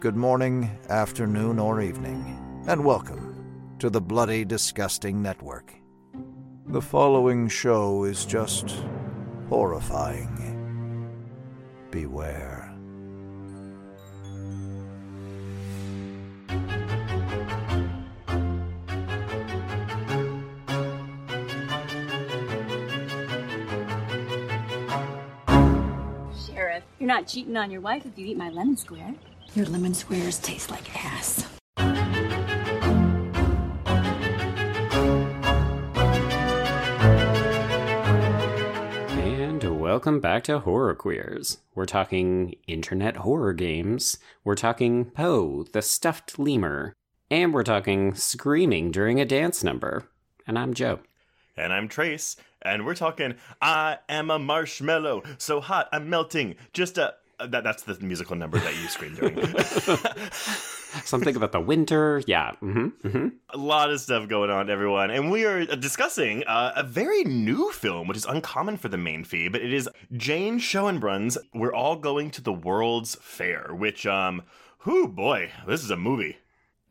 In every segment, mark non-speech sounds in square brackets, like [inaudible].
good morning, afternoon, or evening, and welcome to the Bloody Disgusting Network. The following show is just horrifying. Beware. Sheriff, you're not cheating on your wife if you eat my lemon square. Your lemon squares taste like ass. And welcome back to Horror Queers. We're talking internet horror games. We're talking Poe, the stuffed lemur. And we're talking screaming during a dance number. And I'm Joe. And I'm Trace, and we're talking I am a marshmallow, so hot I'm melting. Just a. That, that's the musical number that you scream during. [laughs] Something about the winter. Yeah. hmm hmm a lot of stuff going on, everyone. And we are discussing uh, a very new film, which is uncommon for the main feed, but it is Jane Schoenbrun's We're All Going to the World's Fair, which, um, whoo boy, this is a movie.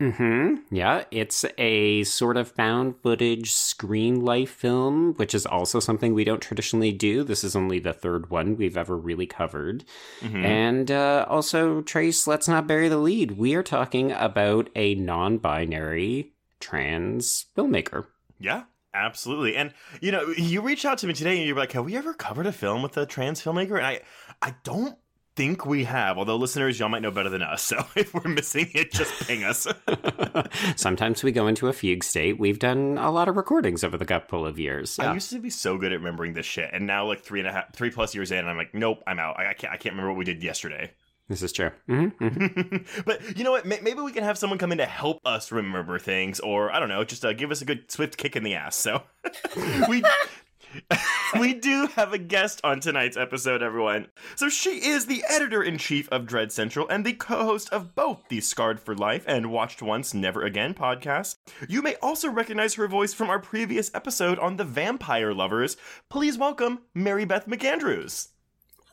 Hmm Yeah, it's a sort of found footage screen life film, which is also something we don't traditionally do. This is only the third one we've ever really covered. And uh, also, Trace, let's not bury the lead. We are talking about a non binary trans filmmaker. Yeah, absolutely. And you know, you reached out to me today and you're like, "Have we ever covered a film with a trans filmmaker?" And I, I don't think we have. Although listeners, y'all might know better than us. [laughs] So if we're missing it, just ping us. [laughs] Sometimes we go into a fugue state. We've done a lot of recordings over the couple of years. I Yeah. used to be so good at remembering this shit, and now like three and a half, three plus years in, I'm like, nope, I'm out. I, I can't, I can't remember what we did yesterday. This is true. hmm hmm [laughs] but you know what? May- Maybe we can have someone come in to help us remember things, or I don't know, just uh, give us a good swift kick in the ass. So we. [laughs] we do have a guest on tonight's episode, everyone. So she is the editor in chief of Dread Central and the co host of both the Scarred for Life and Watched Once, Never Again podcasts. You may also recognize her voice from our previous episode on the Vampire Lovers. Please welcome Mary Beth McAndrews.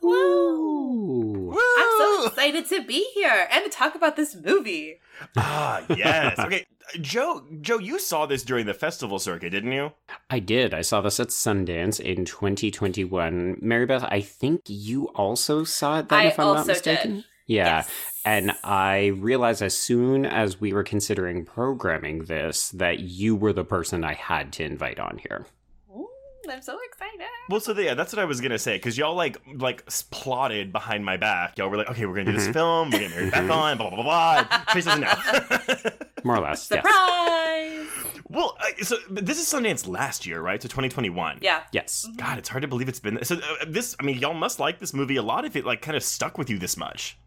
Ooh. I'm so excited to be here and to talk about this movie. Ah, yes. [laughs] Okay, Joe. Joe, you saw this during the festival circuit, didn't you? I did. I saw this at Sundance in 2021. Mary Beth, I think you also saw it then, I if I'm not mistaken. did. Yeah. Yes. And I realized as soon as we were considering programming this that you were the person I had to invite on here. Ooh, I'm so excited. Well, so yeah, that's what I was gonna say because y'all like like plotted behind my back. Y'all were like, okay, we're gonna do this Mhm. film. We're gonna Mary Beth on. Blah blah blah blah. And Trace doesn't know. [laughs] More or less. Yes. Surprise! well, uh, so but this is Sundance last year, right? So 2021. Yeah. Yes. God, it's hard to believe it's been so. Uh, this, I mean, y'all must like this movie a lot if it like kind of stuck with you this much.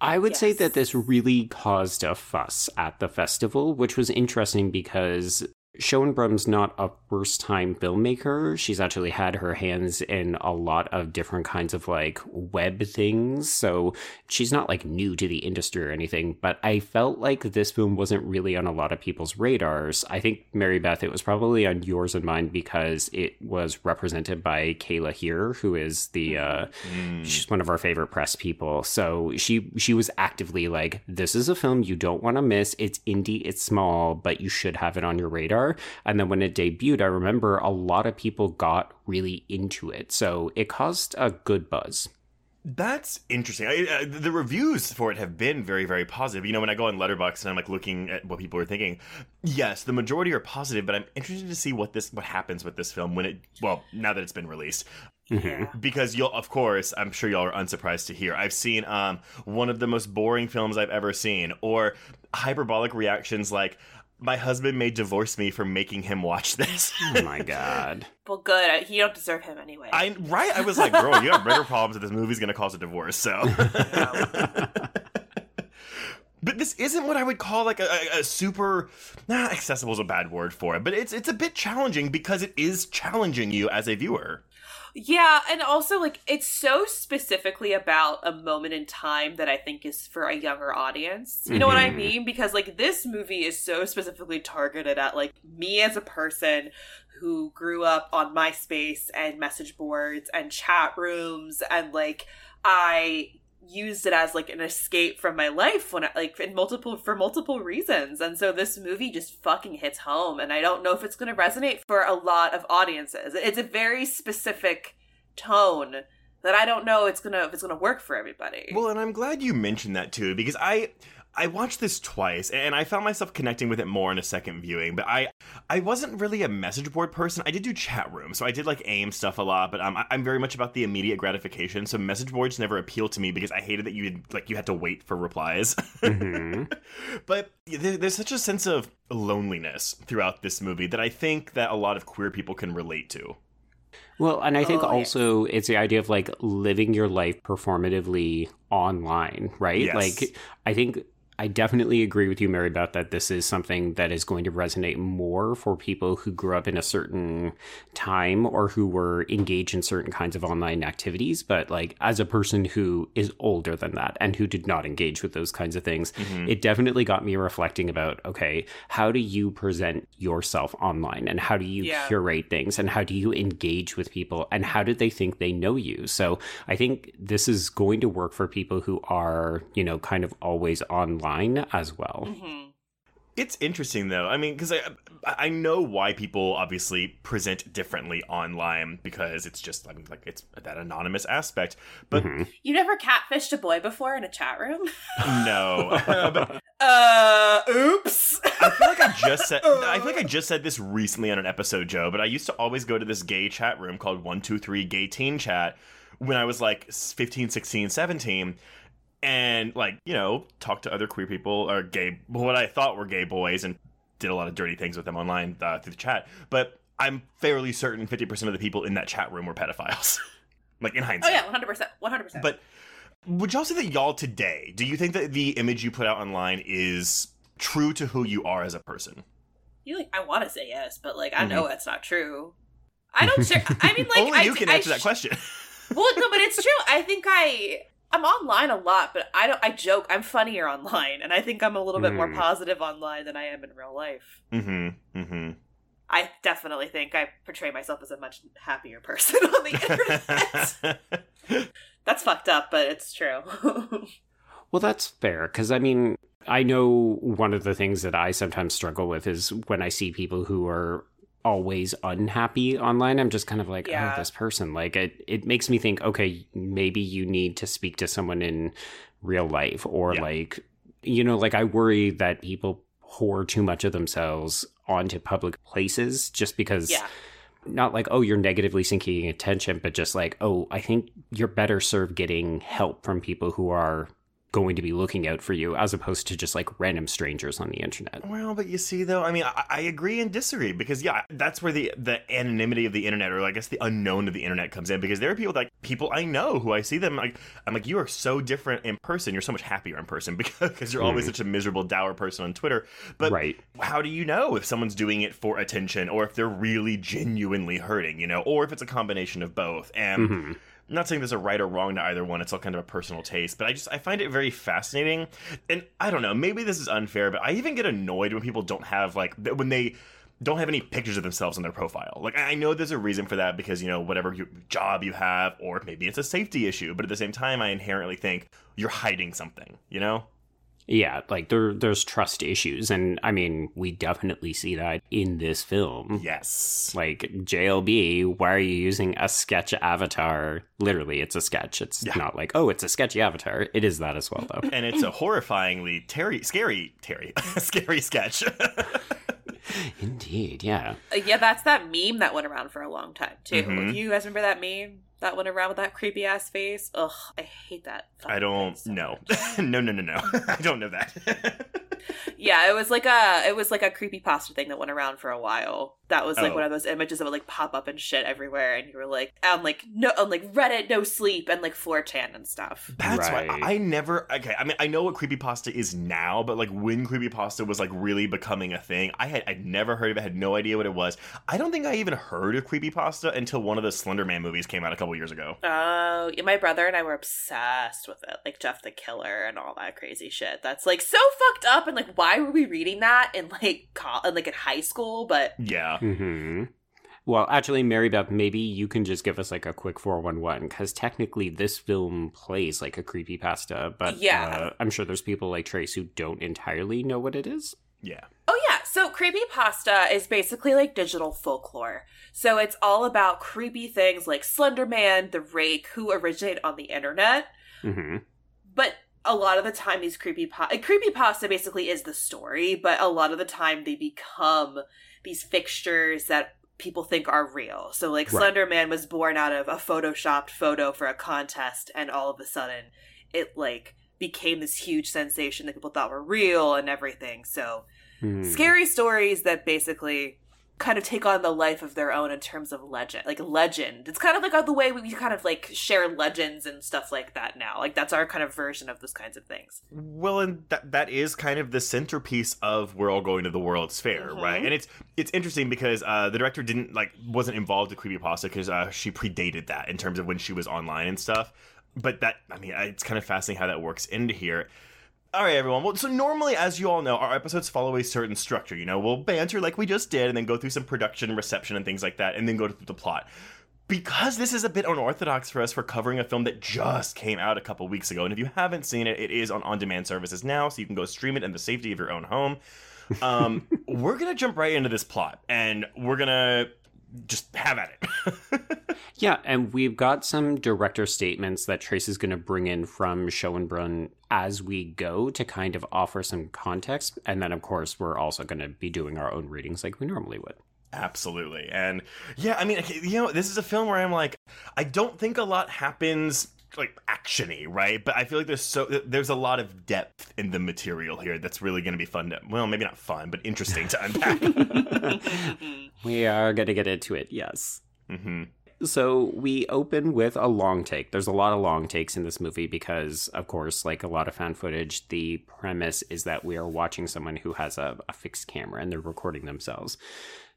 I would say that this really caused a fuss at the festival, which was interesting because Schoenbrun's not a first time filmmaker. She's actually had her hands in a lot of different kinds of like web things. So she's not like new to the industry or anything, but I felt like this film wasn't really on a lot of people's radars. I think Mary Beth, it was probably on yours and mine because it was represented by Kayla here, who is the uh she's one of our favorite press people. So she she was actively like, This is a film you don't want to miss. It's indie, it's small, but you should have it on your radar. And then when it debuted, I remember a lot of people got really into it. So it caused a good buzz. That's interesting. I, uh, the reviews for it have been very, very positive. You know, when I go on Letterboxd and I'm like looking at what people are thinking, yes, the majority are positive. But I'm interested to see what this what happens with this film when it well now that it's been released. Because you'll, of course, I'm sure y'all are unsurprised to hear. I've seen um one of the most boring films I've ever seen, or hyperbolic reactions like. My husband may divorce me for making him watch this. [laughs] Oh my god. Well, good. I- You don't deserve him anyway. I right. I was like, girl, you have bigger problems. If this movie's gonna cause a divorce, so. [laughs] [laughs] but this isn't what I would call like a, a, a super. Nah, accessible is a bad word for it, but it's it's a bit challenging because it is challenging you as a viewer. Yeah, and also like it's so specifically about a moment in time that I think is for a younger audience. You know what I Mhm. mean? Because like this movie is so specifically targeted at like me as a person who grew up on MySpace and message boards and chat rooms and like I used it as like an escape from my life when I, like in multiple for multiple reasons. And so this movie just fucking hits home and i don't know if it's going to resonate for a lot of audiences. It's a very specific tone that i don't know it's going to if it's going to work for everybody. Well, and I'm glad you mentioned that too, because I I watched this twice and I found myself connecting with it more in a second viewing. But I I wasn't really a message board person. I did do chat room, so I did like aim stuff a lot. But um, I- I'm very much about the immediate gratification. So message boards never appealed to me because I hated that you had, like you had to wait for replies. hmm [laughs] but there, there's such a sense of loneliness throughout this movie that I think that a lot of queer people can relate to. Well, and I think Oh, yeah. also it's the idea of like living your life performatively online, right? Yes. Like, I think I definitely agree with you, Mary Beth, that this is something that is going to resonate more for people who grew up in a certain time or who were engaged in certain kinds of online activities. But like, as a person who is older than that and who did not engage with those kinds of things, mm-hmm. it definitely got me reflecting about okay, how do you present yourself online and how do you Yeah. curate things and how do you engage with people and how do they think they know you? So I think this is going to work for people who are, you know, kind of always online as well. Mhm. It's interesting though. I mean, because I I know why people obviously present differently online because it's just I mean like it's that anonymous aspect. But Mhm. you never catfished a boy before in a chat room no, [laughs] but uh oops I feel like I just said [laughs] I feel like I just said this recently on an episode, Joe. But I used to always go to this gay chat room called One Two Three Gay Teen Chat when I was like 15, 16, 17. And like you know, talk to other queer people or gay, what I thought were gay boys, and did a lot of dirty things with them online uh, through the chat. But I'm fairly certain 50% of the people in that chat room were pedophiles. [laughs] like in hindsight oh yeah 100% 100% But would y'all say that y'all today, do you think that the image you put out online is true to who you are as a person? You like? I want to say yes, but like I Mm-hmm. know that's not true. I don't [laughs] share. I mean, like Only I, you can I answer that sh- question. [laughs] Well, no, but it's true. I think I I'm online a lot, but I don't. I joke. I'm funnier online, and I think I'm a little bit more Mm. positive online than I am in real life. mm-hmm. Mm-hmm. I definitely think I portray myself as a much happier person [laughs] on the internet. [laughs] that's fucked up, but it's true. [laughs] Well, that's fair because I mean, I know one of the things that I sometimes struggle with is when I see people who are always unhappy online. I'm just kind of like, oh, Yeah. oh, this person. Like, it it makes me think, okay, maybe you need to speak to someone in real life, or Yeah. like, you know, like I worry that people pour too much of themselves onto public places just because yeah, not like oh you're negatively seeking attention but just like oh i think you're better served getting help from people who are going to be looking out for you as opposed to just like random strangers on the internet Well, but you see, though, I mean, I, I agree and disagree because, yeah, that's where the the anonymity of the internet, or I guess the unknown of the internet, comes in. Because there are people like people I know who I see them like I'm like, you are so different in person. You're so much happier in person [laughs] because you're always Mhm. such a miserable, dour person on Twitter. But right how do you know if someone's doing it for attention or if they're really genuinely hurting, you know, or if it's a combination of both? And Mhm. I'm not saying there's a right or wrong to either one. It's all kind of a personal taste, but I just I find it very fascinating. And I don't know, maybe this is unfair, but I even get annoyed when people don't have like when they don't have any pictures of themselves on their profile. Like I know there's a reason for that because you know whatever you, job you have, or maybe it's a safety issue. But at the same time, I inherently think you're hiding something. You know? Yeah like there there's trust issues and i mean we definitely see that in this film Yes. like JLB, why are you using a sketch avatar? Literally, it's a sketch. It's Yeah. not like, oh, it's a sketchy avatar. It is that as well, though. and it's a horrifyingly Terry, scary Terry, [laughs] scary sketch. [laughs] Indeed, yeah. Uh, yeah. That's that meme that went around for a long time too. Mhm. You guys remember that meme that went around with that creepy ass face? Ugh, I hate that. I don't thing so know. [laughs] no, no, no, no. [laughs] I don't know that. [laughs] Yeah, it was like a it was like a creepy pasta thing that went around for a while. That was like Oh. one of those images that would like pop up and shit everywhere, and you were like on like no on like Reddit, no sleep, and like 4chan and stuff. That's Right. why I I never. Okay, I mean, I know what creepy pasta is now, but like when creepy pasta was like really becoming a thing, I had I'd never heard of it. Had no idea what it was. I don't think I even heard of creepy pasta until one of the Slender Man movies came out a couple years ago. Oh, yeah, my brother and I were obsessed with it, like Jeff the Killer and all that crazy shit. That's like so fucked up, and like why were we reading that in like co- in, like in high school? But Yeah. Mm-hmm. Well, actually, Mary Beth, maybe you can just give us like a quick 411 because technically this film plays like a creepy pasta, but Yeah. uh, I'm sure there's people like Trace who don't entirely know what it is. Yeah. Oh yeah, so creepy pasta is basically like digital folklore. So it's all about creepy things like Slender Man, the Rake, who originate on the internet. Mm-hmm. But a lot of the time these creepy po- creepy pasta basically is the story, but a lot of the time they become these fixtures that people think are real. So like Right. Slender Man was born out of a photoshopped photo for a contest and all of a sudden it like became this huge sensation that people thought were real and everything. So Hmm. scary stories that basically kind of take on the life of their own in terms of legend like legend it's kind of like the way we kind of like share legends and stuff like that now like that's our kind of version of those kinds of things Well, and that that is kind of the centerpiece of we're all going to the World's Fair, Mhm. right? And it's it's interesting because uh, the director didn't like wasn't involved with creepy pasta because uh, she predated that in terms of when she was online and stuff. But that I mean, it's kind of fascinating how that works into here. All right, everyone. Well, so normally, as you all know, our episodes follow a certain structure. You know, we'll banter like we just did, and then go through some production, reception, and things like that, and then go through the plot because this is a bit unorthodox for us for covering a film that just came out a couple weeks ago. And if you haven't seen it, it is on on demand services now, so you can go stream it in the safety of your own home. Um, [laughs] we're to jump right into this plot and we're to just have at it. [laughs] Yeah, and we've got some director statements that Trace is going to bring in from Schoenbrun as we go to kind of offer some context. And then, of course, we're also going to be doing our own readings like we normally would. Absolutely. And yeah, I mean, you know, this is a film where I'm like, I don't think a lot happens like actiony, right? But I feel like there's so there's a lot of depth in the material here that's really going to be fun to well, maybe not fun, but interesting to unpack. [laughs] [laughs] We are going to get into it, yes. hmm So we open with a long take. There's a lot of long takes in this movie because, of course, like a lot of found footage, the premise is that we are watching someone who has a, a fixed camera and they're recording themselves.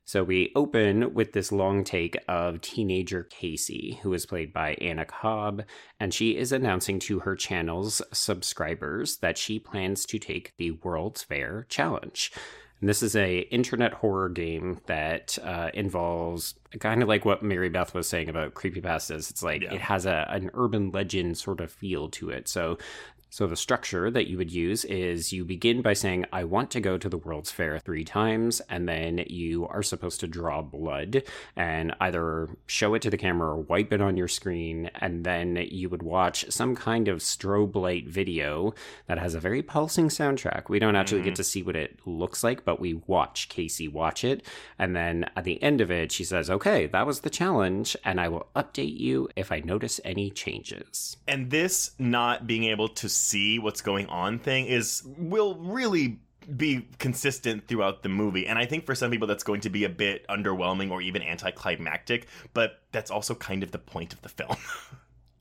So we open with this long take of teenager Casey, who is played by Anna Cobb, and she is announcing to her channel's subscribers that she plans to take the World's Fair challenge. And this is a internet horror game that uh, involves kind of like what Mary Beth was saying about creepypastas. It's like Yeah. it has a an urban legend sort of feel to it. So so the structure that you would use is you begin by saying, I want to go to the World's Fair three times, and then you are supposed to draw blood and either show it to the camera or wipe it on your screen, and then you would watch some kind of strobe light video that has a very pulsing soundtrack. We don't actually get mm-hmm. to see what it looks like, but we watch Casey watch it, and then at the end of it, she says, Okay, that was the challenge, and I will update you if I notice any changes. And this not being able to see what's going on thing is will really be consistent throughout the movie. And I think for some people that's going to be a bit underwhelming or even anticlimactic, but that's also kind of the point of the film. [laughs]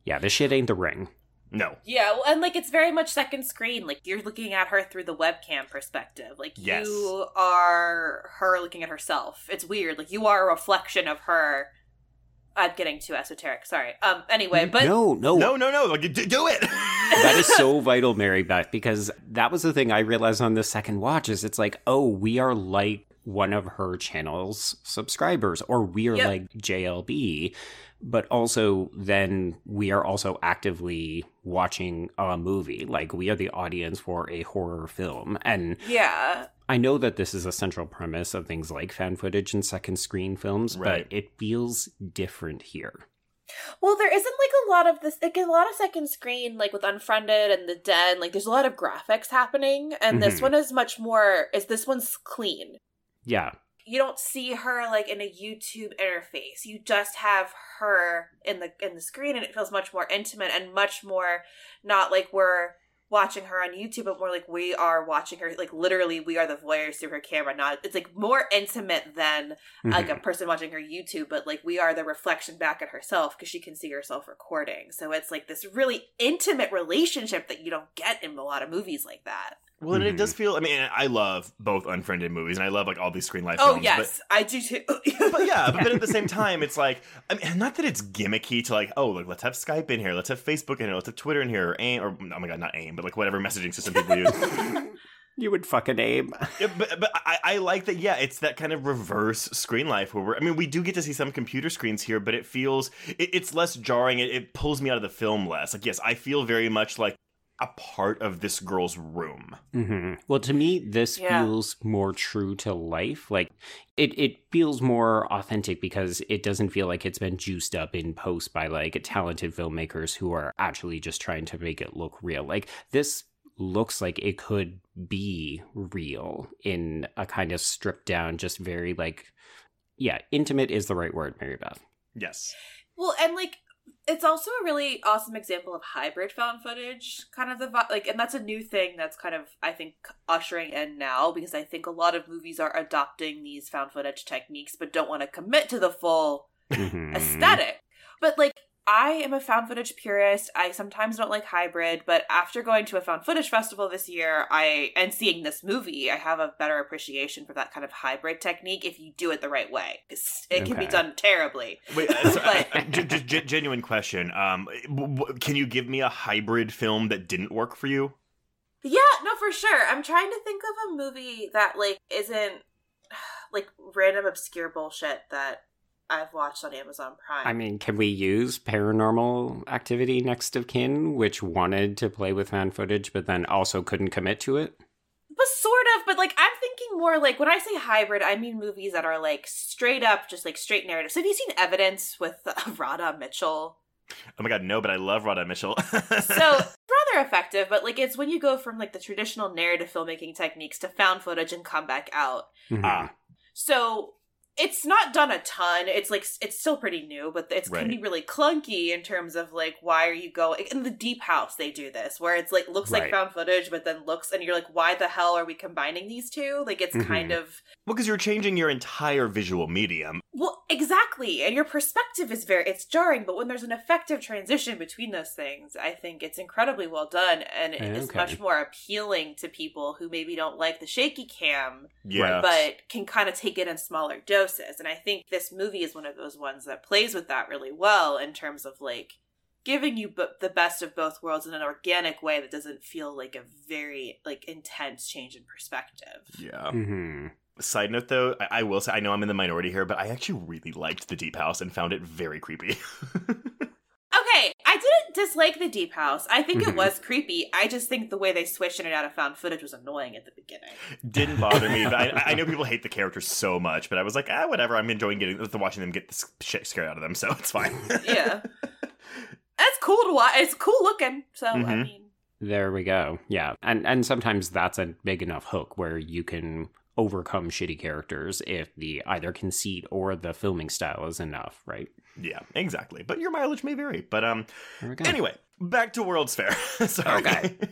Yeah, this shit ain't the ring. no. yeah well, and like it's very much second screen like you're looking at her through the webcam perspective like Yes. you are her looking at herself it's weird like you are a reflection of her i'm getting too esoteric sorry um anyway but no, no, No, no, no. Like, d- do it. [laughs] that is so vital, Mary Beth, because that was the thing I realized on the second watch is it's like, oh, we are like one of her channel's subscribers, or we are Yep. like JLB. But also, then we are also actively watching a movie. Like, we are the audience for a horror film. And yeah I know that this is a central premise of things like found footage and second screen films, Right. but it feels different here. Well, there isn't like a lot of this, like a lot of second screen, like with Unfriended and The Den. Like, there's a lot of graphics happening, and this Mhm. one is much more. Is this one's clean? Yeah. You don't see her like in a YouTube interface. You just have her in the in the screen, and it feels much more intimate and much more not like we're watching her on YouTube, but more like we are watching her. Like literally, we are the voyeurs through her camera. Not it's like more intimate than like Mhm. a person watching her YouTube, but like we are the reflection back at herself because she can see herself recording. So it's like this really intimate relationship that you don't get in a lot of movies like that. Well, and it does mm-hmm. feel. I mean, I love both unfriended movies, and I love like all these screen life Oh films. yes, I do too. But, [laughs] but yeah, but at the same time, it's like, I mean, not that it's gimmicky to like, oh, look, let's have Skype in here, let's have Facebook in here, let's have Twitter in here, or AIM, or oh my god, not AIM, but like whatever messaging system people use. [laughs] You would fuck a name. Yeah, but but I, I like that. Yeah, it's that kind of reverse screen life where we're. I mean, we do get to see some computer screens here, but it feels it, it's less jarring. It, it pulls me out of the film less. Like, yes, I feel very much like a part of this girl's room. hmm Well, to me, this Yeah. feels more true to life. Like it, it feels more authentic because it doesn't feel like it's been juiced up in post by like talented filmmakers who are actually just trying to make it look real. Like this looks like it could be real in a kind of stripped down, just very like, yeah, intimate is the right word, Mary Beth. Yes. Well, and like it's also a really awesome example of hybrid found footage, kind of the like, and that's a new thing that's kind of I think ushering in now because I think a lot of movies are adopting these found footage techniques, but don't want to commit to the full Mhm. aesthetic. But like I am a found footage purist. I sometimes don't like hybrid, but after going to a found footage festival this year, I and seeing this movie, I have a better appreciation for that kind of hybrid technique if you do it the right way. 'Cause it can be done terribly. Wait, uh, so, [laughs] But- uh, g- g- genuine question. Um, w- w- can you give me a hybrid film that didn't work for you? Yeah, no, for sure. I'm trying to think of a movie that like isn't [sighs] like random obscure bullshit that I've watched on Amazon Prime. I mean, can we use paranormal activity next of kin, which wanted to play with found footage but then also couldn't commit to it? but sort of, but like I'm thinking more like when I say hybrid, I mean movies that are like straight up, just like straight narrative. So have you seen Evidence with [laughs] uh, Radha Mitchell? Oh my god, no! But I love Radha Mitchell. [laughs] So rather effective, but like it's when you go from like the traditional narrative filmmaking techniques to found footage and come back out. Mhm. ah, So it's not done a ton. It's like it's still pretty new, but it's Right. can be really clunky in terms of like why are you going in the deep house they do this where it's like looks like found footage but then looks and you're like why the hell are we combining these two? Like it's Mhm. kind of well, because you're changing your entire visual medium. well exactly and your perspective is very it's jarring but when there's an effective transition between those things I think it's incredibly well done and it is Okay. much more appealing to people who maybe don't like the shaky cam Yeah, but can kind of take it in smaller doses. And I think this movie is one of those ones that plays with that really well in terms of like giving you b- the best of both worlds in an organic way that doesn't feel like a very like intense change in perspective. yeah. Mhm. Side note, though, I-, I will say I know I'm in the minority here, but I actually really liked the Deep House and found it very creepy. [laughs] Okay, I didn't dislike the Deep House. I think Mhm. it was creepy. I just think the way they switched in and out of found footage was annoying at the beginning. Didn't bother me, but I, I know [laughs] people hate the characters so much, but I was like, ah, whatever. I'm enjoying getting watching them get the shit scared out of them, so it's fine. [laughs] Yeah. [laughs] It's cool to watch. It's cool looking. So I Mhm. mean, There we go. Yeah. And and sometimes that's a big enough hook where you can overcome shitty characters if the either conceit or the filming style is enough, right? yeah, exactly. But your mileage may vary. But um, There we go. anyway, back to World's Fair. [laughs] Sorry. Okay. [laughs]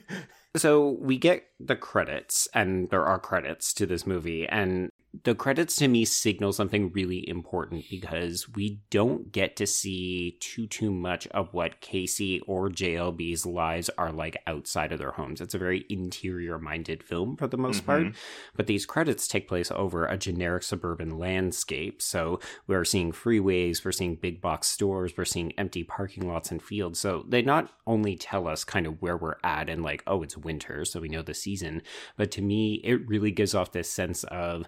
So we get the credits, and there are credits to this movie, and the credits to me signal something really important because we don't get to see too too much of what Casey or JLB's lives are like outside of their homes. It's a very interior minded film for the most part, Mhm. but these credits take place over a generic suburban landscape. So we're seeing freeways, we're seeing big box stores, we're seeing empty parking lots and fields. So they not only tell us kind of where we're at and like, oh, it's winter, so we know the season, but to me, it really gives off this sense of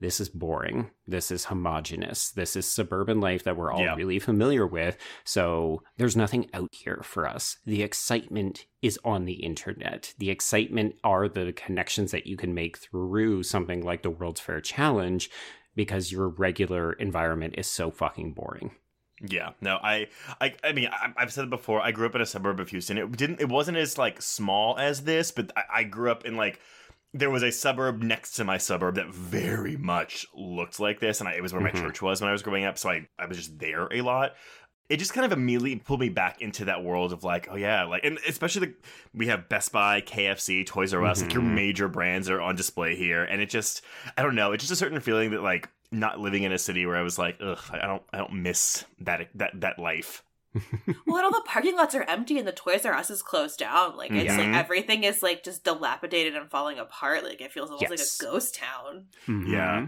this is boring. This is homogenous. This is suburban life that we're all really familiar with. So there's nothing out here for us. The excitement is on the internet. The excitement are the connections that you can make through something like the World's Fair Challenge because your regular environment is so fucking boring. Yeah, no, I, I, I mean, I, I've said it before. I grew up in a suburb of Houston. It didn't, it wasn't as like small as this, but I, I grew up in like there was a suburb next to my suburb that very much looked like this, and I, it was where my Mhm. church was when I was growing up. So I, I was just there a lot. It just kind of immediately pulled me back into that world of like, oh yeah, like, and especially the, we have Best Buy, KFC, Toys R Us, like your Mhm. major brands are on display here, and it just, I don't know, it's just a certain feeling that like not living in a city where I was like, ugh, I don't, I don't miss that that that life. Well, and all the parking lots are empty and the Toys R Us is closed down. Like it's Mhm. like everything is like just dilapidated and falling apart. Like it feels almost Yes. like a ghost town. Yeah.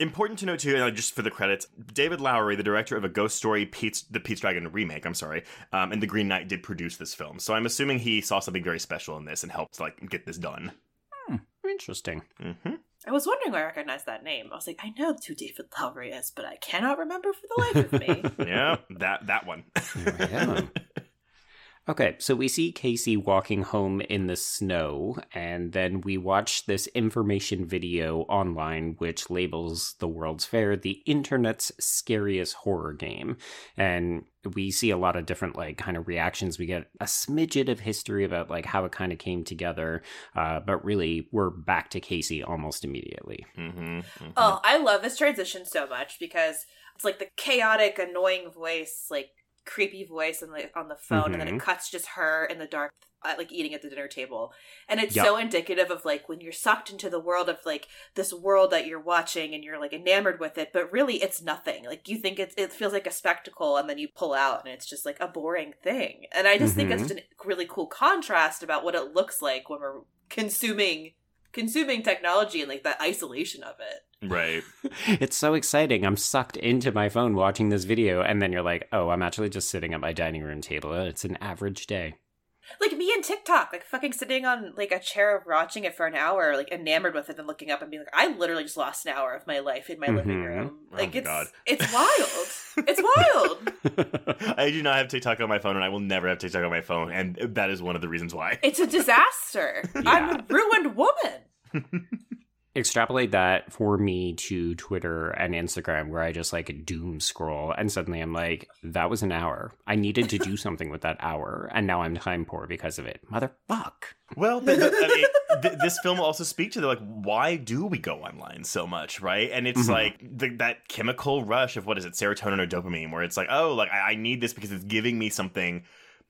Important to note too, and just for the credits, David Lowery, the director of a Ghost Story, Pete's the Pete's Dragon remake, I'm sorry, um, and The Green Knight did produce this film. So I'm assuming he saw something very special in this and helped like get this done. I mean, Interesting. hmm I was wondering where I recognized that name. I was like, I know who David Lowery is, but I cannot remember for the life of me. [laughs] Yeah, that that one. Yeah. Okay, so we see Casey walking home in the snow, and then we watch this information video online which labels the World's Fair the internet's scariest horror game. And we see a lot of different, like, kind of reactions. We get a smidget of history about, like, how it kind of came together, uh, but really, we're back to Casey almost immediately. hmm oh, I love this transition so much because it's like the chaotic, annoying voice, like creepy voice on the on the phone, and then it cuts just her in the dark, Uh, like eating at the dinner table, and it's Yep. so indicative of like when you're sucked into the world of like this world that you're watching and you're like enamored with it, but really it's nothing. Like you think it's it feels like a spectacle, and then you pull out and it's just like a boring thing. And I just think it's just a really cool contrast about what it looks like when we're consuming consuming technology and like that isolation of it. Right. [laughs] It's so exciting. I'm sucked into my phone watching this video, and then you're like, oh, I'm actually just sitting at my dining room table. It's an average day. Like me and TikTok, like fucking sitting on like a chair watching it for an hour, like enamored with it, and looking up and being like, I literally just lost an hour of my life in my living Mhm. room. Oh Like my it's God. it's wild. it's [laughs] wild. [laughs] I do not have TikTok on my phone, and I will never have TikTok on my phone, and that is one of the reasons why. It's a disaster. [laughs] I'm a ruined woman. Extrapolate that for me to Twitter and Instagram, where I just like doom scroll, and suddenly I'm like, that was an hour. I needed to do [laughs] something with that hour, and now I'm time poor because of it. Motherfuck. Well, I mean, [laughs] th- this film will also speak to the like, why do we go online so much, right? And it's Mhm. like the, that chemical rush of what is it, serotonin or dopamine, where it's like, oh, like I, I need this because it's giving me something.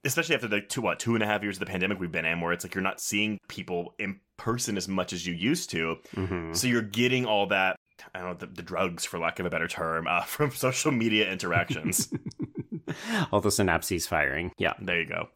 Especially after the two what two and a half years of the pandemic we've been in, where it's like you're not seeing people in person as much as you used to, hmm so you're getting all that. I don't know the, the drugs, for lack of a better term, uh, [laughs] from social media interactions. [laughs] All the synapses firing. Yeah. there you go.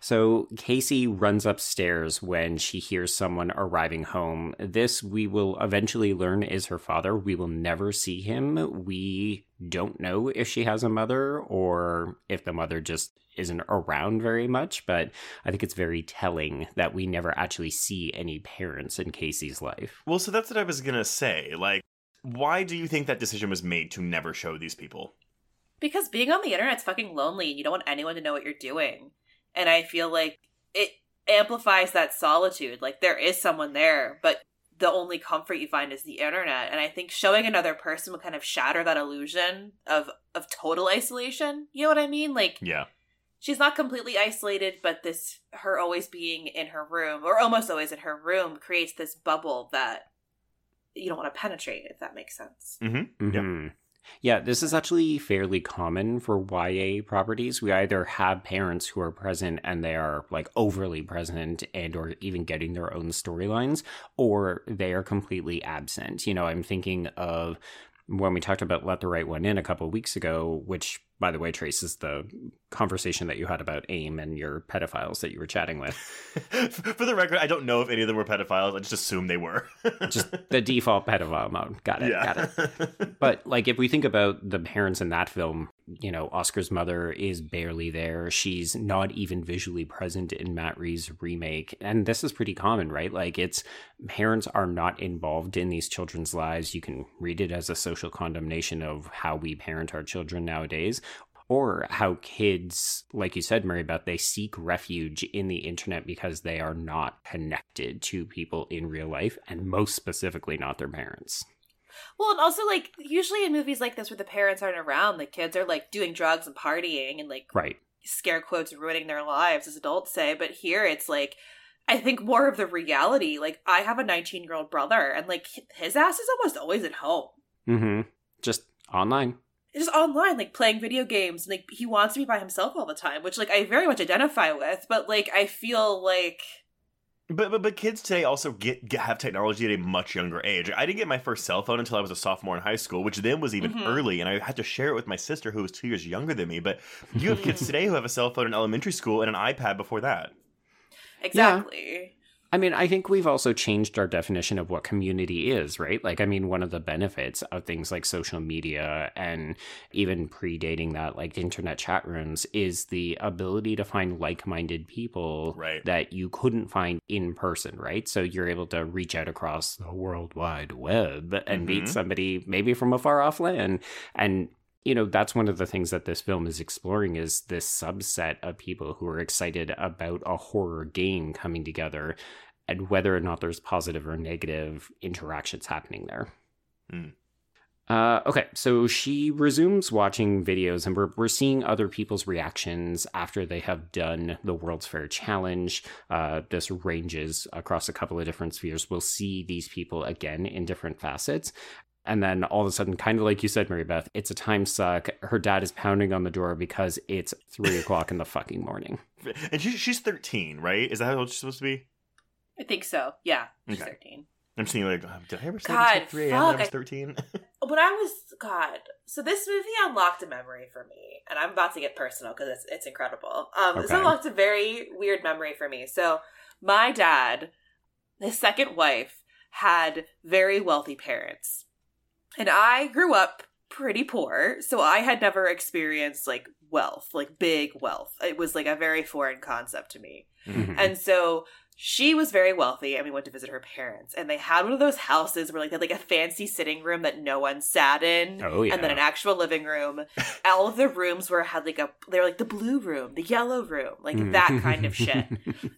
So Casey runs upstairs when she hears someone arriving home. This we will eventually learn is her father. We will never see him. We don't know if she has a mother or if the mother just isn't around very much, but I think it's very telling that we never actually see any parents in Casey's life. Well, so that's what I was gonna say. Like, why do you think that decision was made to never show these people? Because being on the internet's fucking lonely and you don't want anyone to know what you're doing. And I feel like it amplifies that solitude. Like there is someone there, but the only comfort you find is the internet. And I think showing another person would kind of shatter that illusion of of total isolation. You know what I mean? Like Yeah. she's not completely isolated, but this her always being in her room or almost always in her room creates this bubble that you don't want to penetrate, if that makes sense. Mm-hmm. Yeah. Yeah, this is actually fairly common for YA properties. We either have parents who are present and they are like overly present and or even getting their own storylines or they are completely absent. You know, I'm thinking of when we talked about Let the Right One In a couple weeks ago, which by the way Trace, is the conversation that you had about AIM and your pedophiles that you were chatting with. [laughs] For the record, I don't know if any of them were pedophiles. I just assume they were. [laughs] Just the default pedophile mode. Got it. Got it. it. [laughs] But like if we think about the parents in that film, you know, Oscar's mother is barely there. She's not even visually present in Matt Reeves' remake. And this is pretty common, right? Like it's parents are not involved in these children's lives. You can read it as a social condemnation of how we parent our children nowadays. Or how kids, like you said, Mary Beth, they seek refuge in the internet because they are not connected to people in real life, and most specifically, not their parents. Well, and also like usually in movies like this where the parents aren't around, the kids are like doing drugs and partying and like Right. scare quotes ruining their lives, as adults say. But here it's like I think more of the reality. Like I have a 19 year old brother, and like his ass is almost always at home, Mm-hmm. Just online. Just online, like playing video games. And, like he wants to be by himself all the time, which like I very much identify with. But like I feel like But, but but kids today also get, get have technology at a much younger age. I didn't get my first cell phone until I was a sophomore in high school, which then was even Mhm. early, and I had to share it with my sister who was two years younger than me. But you have kids today who have a cell phone in elementary school and an iPad before that. exactly. I mean, I think we've also changed our definition of what community is, right? Like, I mean, one of the benefits of things like social media and even predating that, like internet chat rooms, is the ability to find like minded people Right. that you couldn't find in person, right? So you're able to reach out across the World Wide Web and Mhm. meet somebody maybe from a far off land. And you know that's one of the things that this film is exploring is this subset of people who are excited about a horror game coming together and whether or not there's positive or negative interactions happening there Hmm. uh, okay, so she resumes watching videos, and we're, we're seeing other people's reactions after they have done the World's Fair Challenge. Uh, this ranges across a couple of different spheres. We'll see these people again in different facets. And then all of a sudden, kind of like you said, Mary Beth, it's a time suck. Her dad is pounding on the door because it's three [laughs] o'clock in the fucking morning. And she, she's 13, right? Is that how old she's supposed to be? I think so. Yeah, she's Okay. 13. I'm seeing like, oh, did I ever say God, this at 3 a.m. when I was 13? [laughs] When I was God, so this movie unlocked a memory for me, and I'm about to get personal because it's it's incredible. Um, this Okay. unlocked a very weird memory for me. So my dad, his second wife, had very wealthy parents, and I grew up pretty poor, so I had never experienced like wealth, like big wealth. It was like a very foreign concept to me. Mhm. And so she was very wealthy, and we went to visit her parents. And they had one of those houses where like they had like a fancy sitting room that no one sat in, Oh, yeah. and then an actual living room. [laughs] All of the rooms were had like a they were like the blue room, the yellow room, like hmm. that kind of shit. [laughs]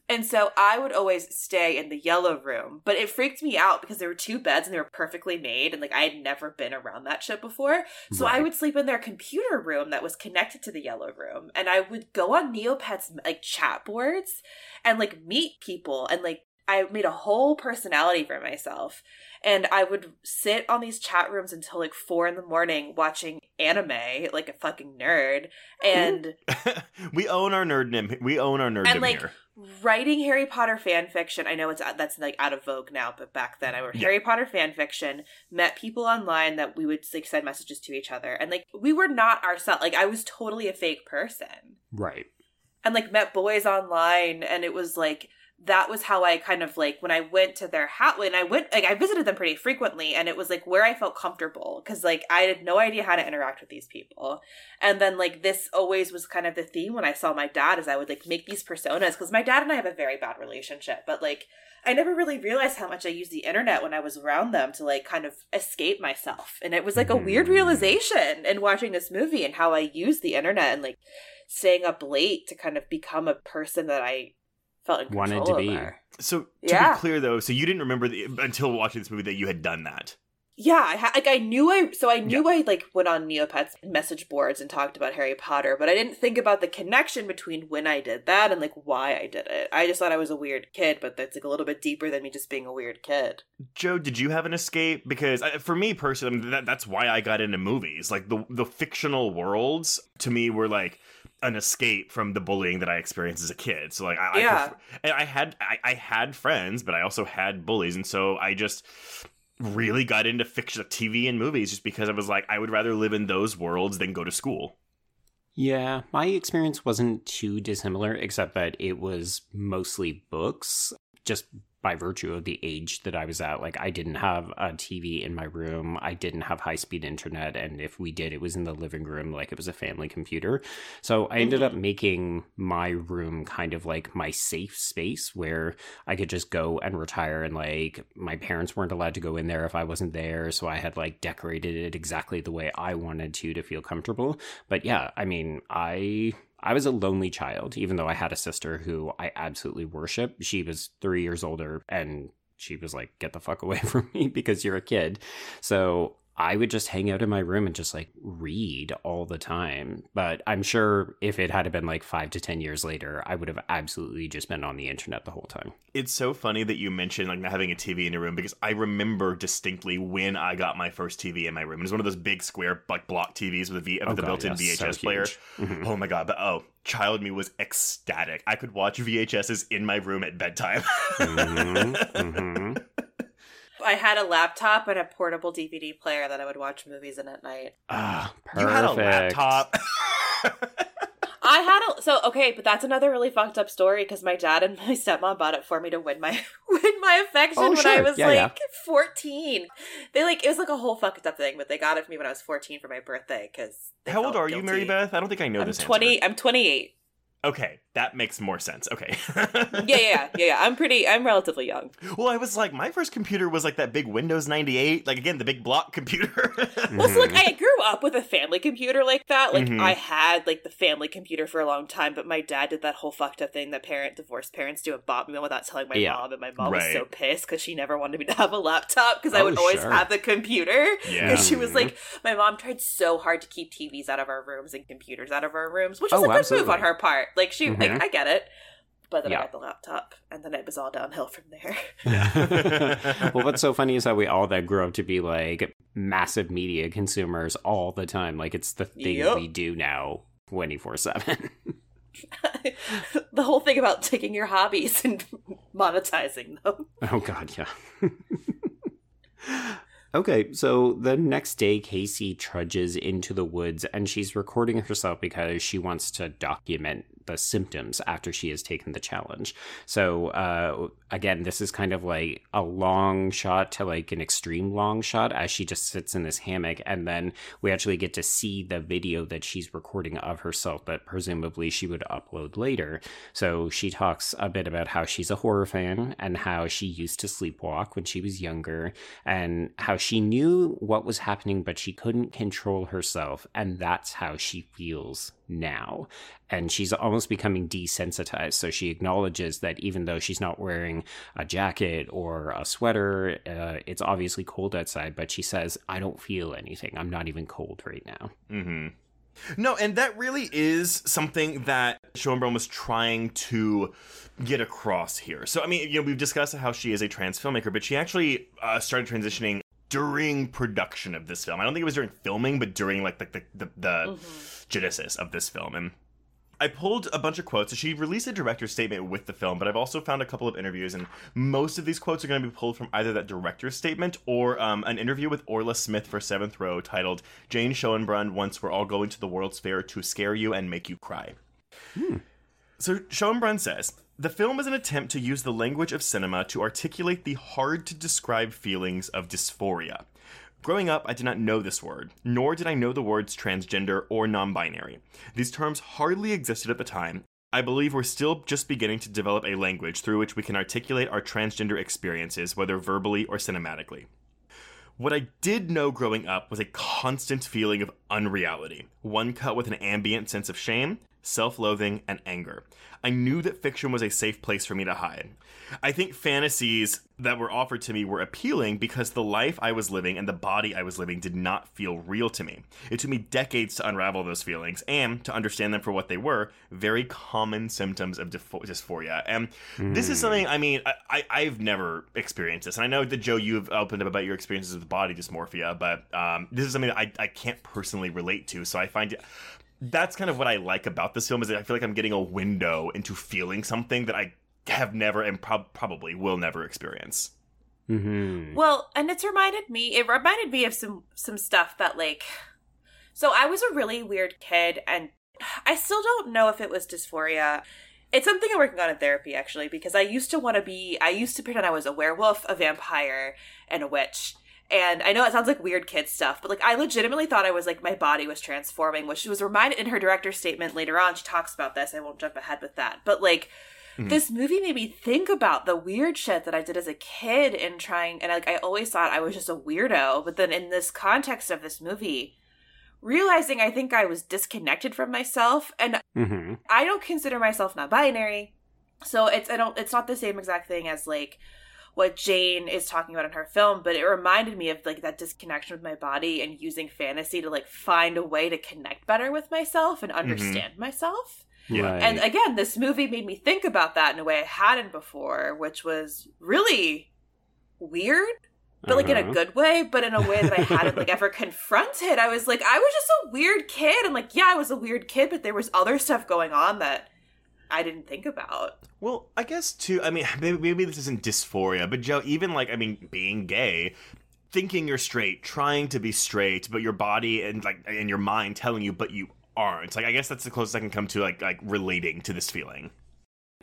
And so I would always stay in the yellow room, but it freaked me out because there were two beds and they were perfectly made, and like I had never been around that shit before. So I would sleep in their computer room that was connected to the yellow room, and I would go on Neopets like chat boards and like meet people, and like I made a whole personality for myself, and I would sit on these chat rooms until like four in the morning watching anime like a fucking nerd, and [laughs] we own our nerddom. We own our nerddom And, like, here. writing Harry Potter fan fiction. I know it's uh, that's like out of vogue now, but back then I wrote Yeah. Harry Potter fan fiction. Met people online that we would like send messages to each other, and like we were not ourselves. Like I was totally a fake person, right. And like met boys online, and it was like that was how I kind of like when I went to their house. When I went, like I visited them pretty frequently, and it was like where I felt comfortable because like I had no idea how to interact with these people. And then like this always was kind of the theme when I saw my dad is I would like make these personas because my dad and I have a very bad relationship, but like I never really realized how much I used the internet when I was around them to like kind of escape myself. And it was like a weird Mm. realization in watching this movie and how I used the internet and like staying up late to kind of become a person that I felt in Wanted to be. over. So to Yeah. be clear, though, so you didn't remember the, until watching this movie that you had done that. Yeah, I ha- like I knew I so I knew I like went on Neopets message boards and talked about Harry Potter, but I didn't think about the connection between when I did that and like why I did it. I just thought I was a weird kid, but that's like a little bit deeper than me just being a weird kid. Joe, did you have an escape? Because uh, for me personally, I mean, that, that's why I got into movies. Like the the fictional worlds to me were like an escape from the bullying that I experienced as a kid. So like, I, Yeah. I, prefer- and I had I, I had friends, but I also had bullies, and so I just really got into fiction, TV, and movies just because I was like, I would rather live in those worlds than go to school. Yeah, my experience wasn't too dissimilar, except that it was mostly books, just by virtue of the age that I was at. Like, I didn't have a TV in my room, I didn't have high speed internet, and if we did, it was in the living room, like it was a family computer. So I ended mm-hmm. up making my room kind of like my safe space where I could just go and retire, and like my parents weren't allowed to go in there if I wasn't there. So I had like decorated it exactly the way I wanted to to feel comfortable. But yeah, I mean, I I was a lonely child, even though I had a sister who I absolutely worship. She was three years older and she was like, get the fuck away [laughs] from me because you're a kid. So I would just hang out in my room and just like read all the time. But I'm sure if it had been like five to 10 years later, I would have absolutely just been on the internet the whole time. It's so funny that you mentioned like not having a TV in your room because I remember distinctly when I got my first TV in my room. It was one of those big square like block TVs with a v- with Oh the God, built-in yeah, so VHS player. huge. Mhm. Oh my god! But oh, child me was ecstatic. I could watch VHSs in my room at bedtime. Mhm, [laughs] mhm. I had a laptop and a portable DVD player that I would watch movies in at night. Ah, perfect. You had a laptop. [laughs] I had a so okay, but that's another really fucked up story because my dad and [laughs] my stepmom bought it for me to win my [laughs] win my affection Oh, when I was Yeah, like yeah. fourteen. They like it was like a whole fucked up thing, but they got it for me when I was fourteen for my birthday because. How old are you, Mary Beth? I don't think I know I'm this. twenty. Answer. I'm twenty eight. Okay, that makes more sense. Okay. Yeah, [laughs] yeah, yeah, yeah, yeah. I'm pretty. I'm relatively young. Well, I was like, my first computer was like that big Windows 98, like again, the big block computer. [laughs] Well, so like [laughs] I grew up with a family computer like that. Like Mhm. I had like the family computer for a long time, but my dad did that whole fucked up thing that parent divorced parents do and bought me one without telling my Yeah. mom, and my mom was so pissed because she never wanted me to have a laptop because I Oh, would always sure. have the computer. Yeah. Because she was like, my mom tried so hard to keep TVs out of our rooms and computers out of our rooms, which is Oh, a good absolutely. move on her part. Like she, Mhm. Like I get it. But then Yeah. I got the laptop, and then it was all downhill from there. [laughs] [laughs] well, what's so funny is how we all then grew up to be like massive media consumers all the time. Like it's the thing Yep. we do now, twenty four seven. [laughs] the whole thing about taking your hobbies and monetizing them. Oh God, yeah. okay, so the next day, Casey trudges into the woods and she's recording herself because she wants to document the symptoms after she has taken the challenge. So uh, again, this is kind of like a long shot to like an extreme long shot as she just sits in this hammock, and then we actually get to see the video that she's recording of herself that presumably she would upload later. So she talks a bit about how she's a horror fan and how she used to sleepwalk when she was younger and how she knew what was happening, but she couldn't control herself. And that's how she feels now. And she's almost becoming desensitized. So she acknowledges that even though she's not wearing a jacket or a sweater, uh, it's obviously cold outside, but she says, I don't feel anything. I'm not even cold right now. Mm-hmm. No, and that really is something that Schoenbrun was trying to get across here. So, I mean, you know, we've discussed how she is a trans filmmaker, but she actually uh, started transitioning during production of this film. I don't think it was during filming, but during like the the, the, the genesis of this film. And I pulled a bunch of quotes. So she released a director's statement with the film, but I've also found a couple of interviews, and most of these quotes are going to be pulled from either that director's statement or um, an interview with Orla Smith for Seventh Row titled "Jane Schoenbrun Once We're All Going to the World's Fair to Scare You and Make You Cry." So Schoenbrun says the film is an attempt to use the language of cinema to articulate the hard to describe feelings of dysphoria. Growing up, I did not know this word, nor did I know the words transgender or non binary. These terms hardly existed at the time. I believe we're still just beginning to develop a language through which we can articulate our transgender experiences, whether verbally or cinematically. What I did know growing up was a constant feeling of unreality, one cut with an ambient sense of shame, self loathing, and anger. I knew that fiction was a safe place for me to hide. I think fantasies that were offered to me were appealing because the life I was living and the body I was living did not feel real to me. It took me decades to unravel those feelings and to understand them for what they were very common symptoms of dysphoria. And this is something, I mean, I, I've never experienced this. And I know that, Joe, you've opened up about your experiences with body dysmorphia, but um, this is something that I, I can't personally relate to. So I find it that's kind of what I like about this film is that I feel like I'm getting a window into feeling something that I have never and prob- probably will never experience. Mm-hmm. Well, and it's reminded me. It reminded me of some some stuff that like. So I was a really weird kid, and I still don't know if it was dysphoria. It's something I'm working on in therapy actually, because I used to want to be. I used to pretend I was a werewolf, a vampire, and a witch. And I know it sounds like weird kid stuff, but like I legitimately thought I was like my body was transforming, which she was reminded in her director's statement later on. She talks about this. I won't jump ahead with that, but like this movie made me think about the weird shit that I did as a kid in trying and like I always thought I was just a weirdo, but then in this context of this movie, realizing I think I was disconnected from myself and Mm-hmm. I don't consider myself non-binary. So it's I don't it's not the same exact thing as like what Jane is talking about in her film, but it reminded me of like that disconnection with my body and using fantasy to like find a way to connect better with myself and understand myself. Yeah. Right. And again, this movie made me think about that in a way I hadn't before, which was really weird, but like in Uh-huh. a good way, but in a way that I hadn't like ever confronted. I was like, I was just a weird kid, and like, yeah, I was a weird kid, but there was other stuff going on that I didn't think about. Well, I guess too. I mean, [laughs] maybe, maybe this isn't dysphoria, but Joe, even like I mean, being gay, thinking you're straight, trying to be straight, but your body and like and your mind telling you, but you aren't. Like I guess that's the closest I can come to like like relating to this feeling.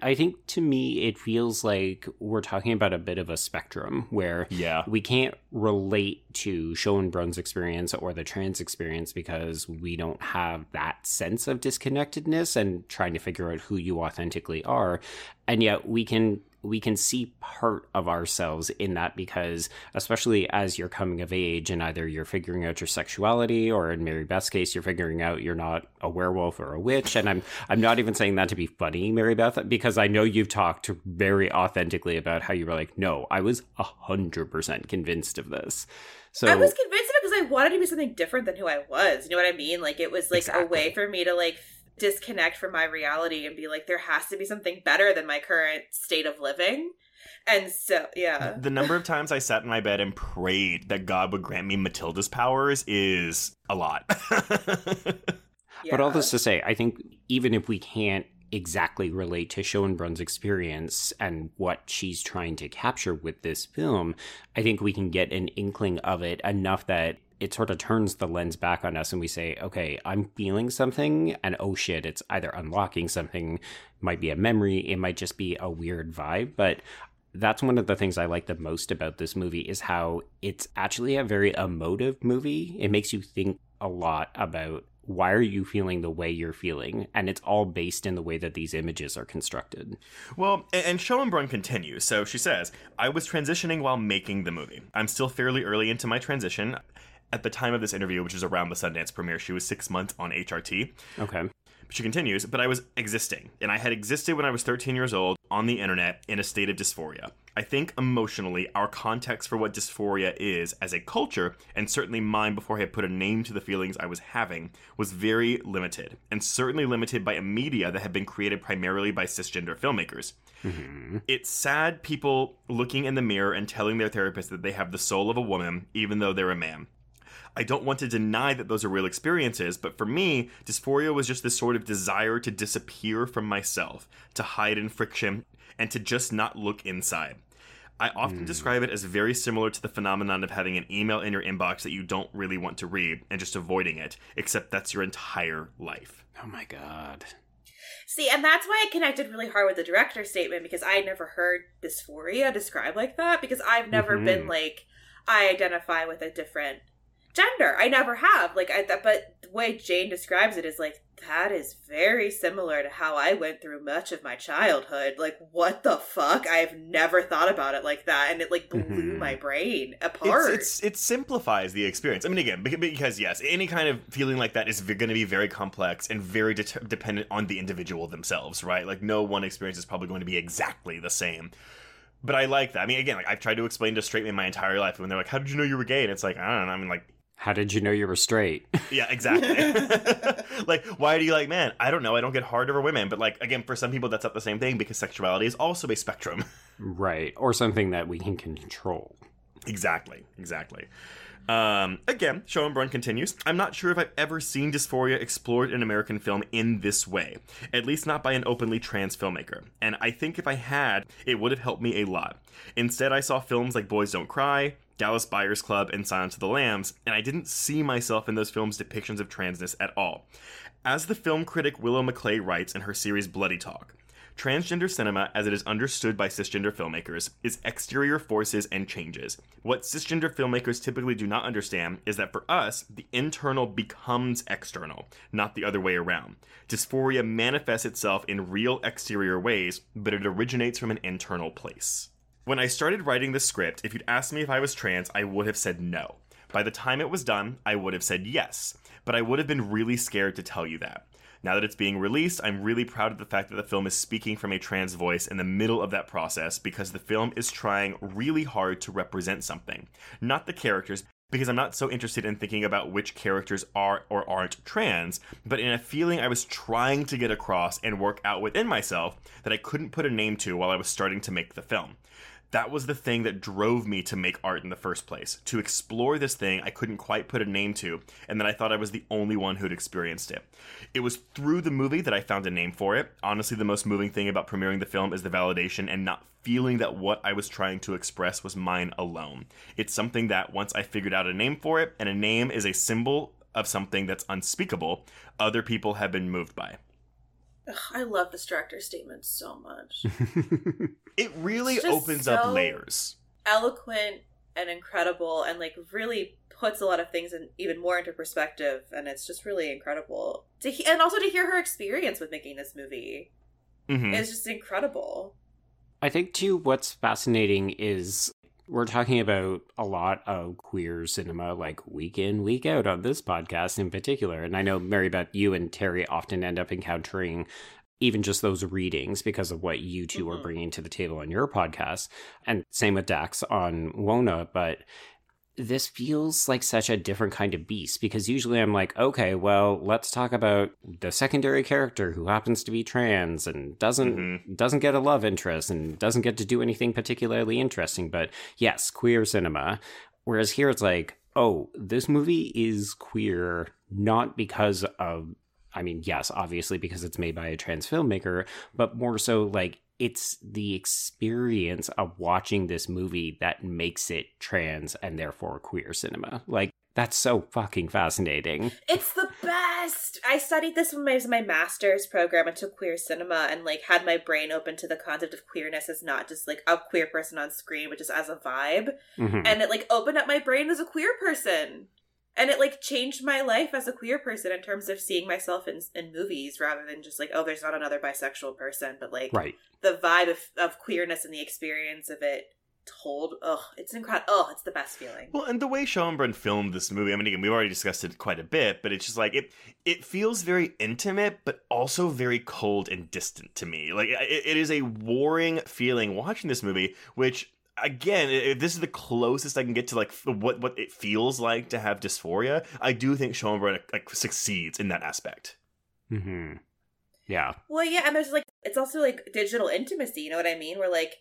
I think to me, it feels like we're talking about a bit of a spectrum where Yeah. we can't relate to Schoenbrun's experience or the trans experience because we don't have that sense of disconnectedness and trying to figure out who you authentically are. And yet we can we can see part of ourselves in that because especially as you're coming of age and either you're figuring out your sexuality or in Mary Beth's case you're figuring out you're not a werewolf or a witch and I'm I'm not even saying that to be funny Mary Beth because I know you've talked very authentically about how you were like no I was a hundred percent convinced of this so I was convinced of it because I wanted to be something different than who I was. You know what I mean? Like it was like Exactly. a way for me to like disconnect from my reality and be like, there has to be something better than my current state of living. And so, yeah. The number of times I sat in my bed and prayed that God would grant me Matilda's powers is a lot. [laughs] But all this to say, I think even if we can't exactly relate to Schoenbrun's experience and what she's trying to capture with this film, I think we can get an inkling of it enough that it sort of turns the lens back on us and we say, okay, I'm feeling something, and oh shit, it's either unlocking something, might be a memory, it might just be a weird vibe. But that's one of the things I like the most about this movie is how it's actually a very emotive movie. It makes you think a lot about why are you feeling the way you're feeling and it's all based in the way that these images are constructed Well, and Schoenbrun continues. So she says, I was transitioning while making the movie. I'm still fairly early into my transition. At the time of this interview, which is around the Sundance premiere, she was six months on HRT. okay She continues, but I was existing, and I had existed when I was 13 years old on the internet in a state of dysphoria. I think emotionally, our context for what dysphoria is as a culture, and certainly mine before I had put a name to the feelings I was having, was very limited, and certainly limited by a media that had been created primarily by cisgender filmmakers. Mm-hmm. It's sad people looking in the mirror and telling their therapist that they have the soul of a woman, even though they're a man. I don't want to deny that those are real experiences, but for me, dysphoria was just this sort of desire to disappear from myself, to hide in friction, and to just not look inside. I often describe it as very similar to the phenomenon of having an email in your inbox that you don't really want to read and just avoiding it, except that's your entire life. oh my god See, and that's why I connected really hard with the director's statement because I had never heard dysphoria described like that because I've never Mhm. been like I identify with a different gender. I never have. Like I th- but the way Jane describes it is like that is very similar to how I went through much of my childhood. Like what the fuck? I've never thought about it like that and it like blew Mhm. my brain apart. It's, it's it simplifies the experience. I mean, again, because yes, any kind of feeling like that is going to be very complex and very de- dependent on the individual themselves, right? Like, no one experience is probably going to be exactly the same. But I like that. I mean, again, like I've tried to explain to straight men my entire life, and when they're like, "How did you know you were gay?" and it's like, I don't know. I mean, like, how did you know you were straight [laughs] yeah, exactly. [laughs] like, why do you like men? I don't know. I don't get hard over women, but like, again, for some people, that's not the same thing because sexuality is also a spectrum. [laughs] right or something that we can control Exactly, exactly. Um, again, Schoenbrun continues. I'm not sure if I've ever seen dysphoria explored in American film in this way, at least not by an openly trans filmmaker. And I think if I had, it would have helped me a lot. Instead, I saw films like Boys Don't Cry, Dallas Buyers Club, and Silence of the Lambs, and I didn't see myself in those films' depictions of transness at all. As the film critic Willow Maclay writes in her series Bloody Talk, Transgender cinema, as it is understood by cisgender filmmakers, is exterior forces and changes. What cisgender filmmakers typically do not understand is that for us, the internal becomes external, not the other way around. Dysphoria manifests itself in real exterior ways, but it originates from an internal place. When I started writing the script, if you'd asked me if I was trans, I would have said no. By the time it was done, I would have said yes, but I would have been really scared to tell you that. Now that it's being released, I'm really proud of the fact that the film is speaking from a trans voice in the middle of that process because the film is trying really hard to represent something. Not the characters, because I'm not so interested in thinking about which characters are or aren't trans, but in a feeling I was trying to get across and work out within myself that I couldn't put a name to while I was starting to make the film. That was the thing that drove me to make art in the first place, to explore this thing I couldn't quite put a name to, and that I thought I was the only one who'd experienced it. It was through the movie that I found a name for it. Honestly, the most moving thing about premiering the film is the validation and not feeling that what I was trying to express was mine alone. It's something that once I figured out a name for it, and a name is a symbol of something that's unspeakable, other people have been moved by. Ugh, I love this director's statement so much. [laughs] It really It's just opens up layers. Eloquent and incredible, and like really puts a lot of things in even more into perspective. And it's just really incredible to he- and also to hear her experience with making this movie hmm is just incredible. I think too what's fascinating is we're talking about a lot of queer cinema like week in, week out on this podcast in particular. And I know Mary Beth, you and Terry often end up encountering even just those readings because of what you 2 are Mhm. bringing to the table on your podcast. And same with Dax on Wona, but this feels like such a different kind of beast because usually I'm like, okay, well, let's talk about the secondary character who happens to be trans and doesn't Mhm. doesn't get a love interest and doesn't get to do anything particularly interesting. But yes, queer cinema. Whereas here it's like, oh, this movie is queer not because of I mean, yes, obviously because it's made by a trans filmmaker, but more so like it's the experience of watching this movie that makes it trans and therefore queer cinema. Like that's so fucking fascinating. It's the best. I studied this when I was in my master's program. I took queer cinema and like had my brain open to the concept of queerness as not just like a queer person on screen, but just as a vibe. Mhm. And it like opened up my brain as a queer person. And it like changed my life as a queer person in terms of seeing myself in in movies rather than just like, oh, there's not another bisexual person, but like right. the vibe of, of queerness and the experience of it told. Oh, it's incredible. Oh, it's the best feeling. Well, and the way Schoenbrun filmed this movie, I mean, again, we've already discussed it quite a bit, but it's just like it. It feels very intimate, but also very cold and distant to me. Like it, it is a warring feeling watching this movie, which. Again, this is the closest I can get to like what what it feels like to have dysphoria, I do think Schoenbrun like succeeds in that aspect. hmm Yeah. Well, yeah, and there's like it's also like digital intimacy. You know what I mean? Where like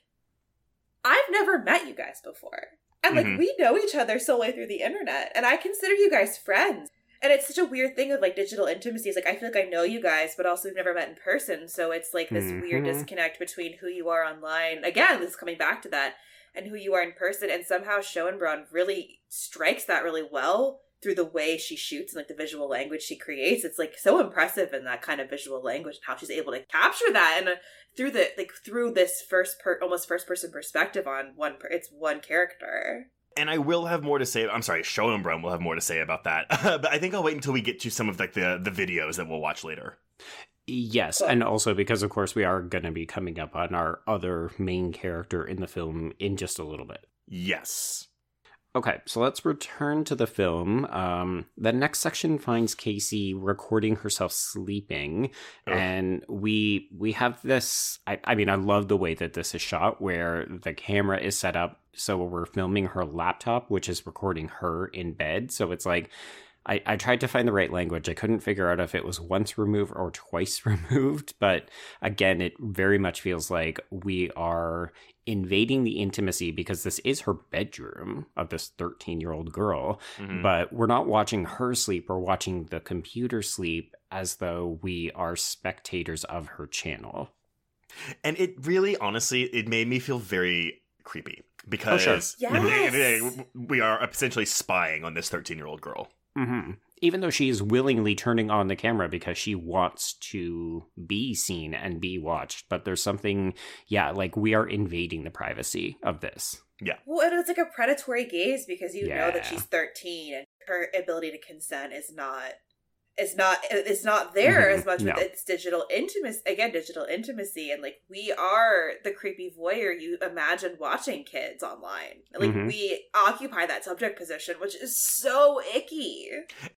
I've never met you guys before, and like Mhm. we know each other solely through the internet, and I consider you guys friends. And it's such a weird thing of like digital intimacy. It's like I feel like I know you guys, but also we've never met in person. So it's like this weird Mhm. disconnect between who you are online. Again, this is coming back to that, and who you are in person. And somehow Schoenbrun really strikes that really well through the way she shoots and like the visual language she creates. It's like so impressive in that kind of visual language and how she's able to capture that and uh, through the like through this first per almost first person perspective on one per- it's one character. and I will have more to say. I'm sorry, Schoenbrun will have more to say about that. [laughs] but I think I'll wait until we get to some of like the the videos that we'll watch later. Yes, and also because of course we are going to be coming up on our other main character in the film in just a little bit. Yes. Okay, so let's return to the film. Um, the next section finds Casey recording herself sleeping, and we we have this. I, I mean, I love the way that this is shot, where the camera is set up so we're filming her laptop, which is recording her in bed. So it's like I, I tried to find the right language. I couldn't figure out if it was once removed or twice [laughs] removed, but again, it very much feels like we are invading the intimacy because this is her bedroom of this 13 year old girl, Mhm. but we're not watching her sleep, we're watching the computer sleep as though we are spectators of her channel. and it really, honestly, it made me feel very creepy because sure. Yes. we are essentially spying on this 13 year old girl. Hmm Even though she is willingly turning on the camera because she wants to be seen and be watched, but there's something, yeah, like we are invading the privacy of this. Yeah. Well, and it's like a predatory gaze because you know that she's 13 and her ability to consent is not is not it's not there Mhm. as much with its digital intimacy again digital intimacy and like we are the creepy voyeur you imagine watching kids online like Mhm. we occupy that subject position which is so icky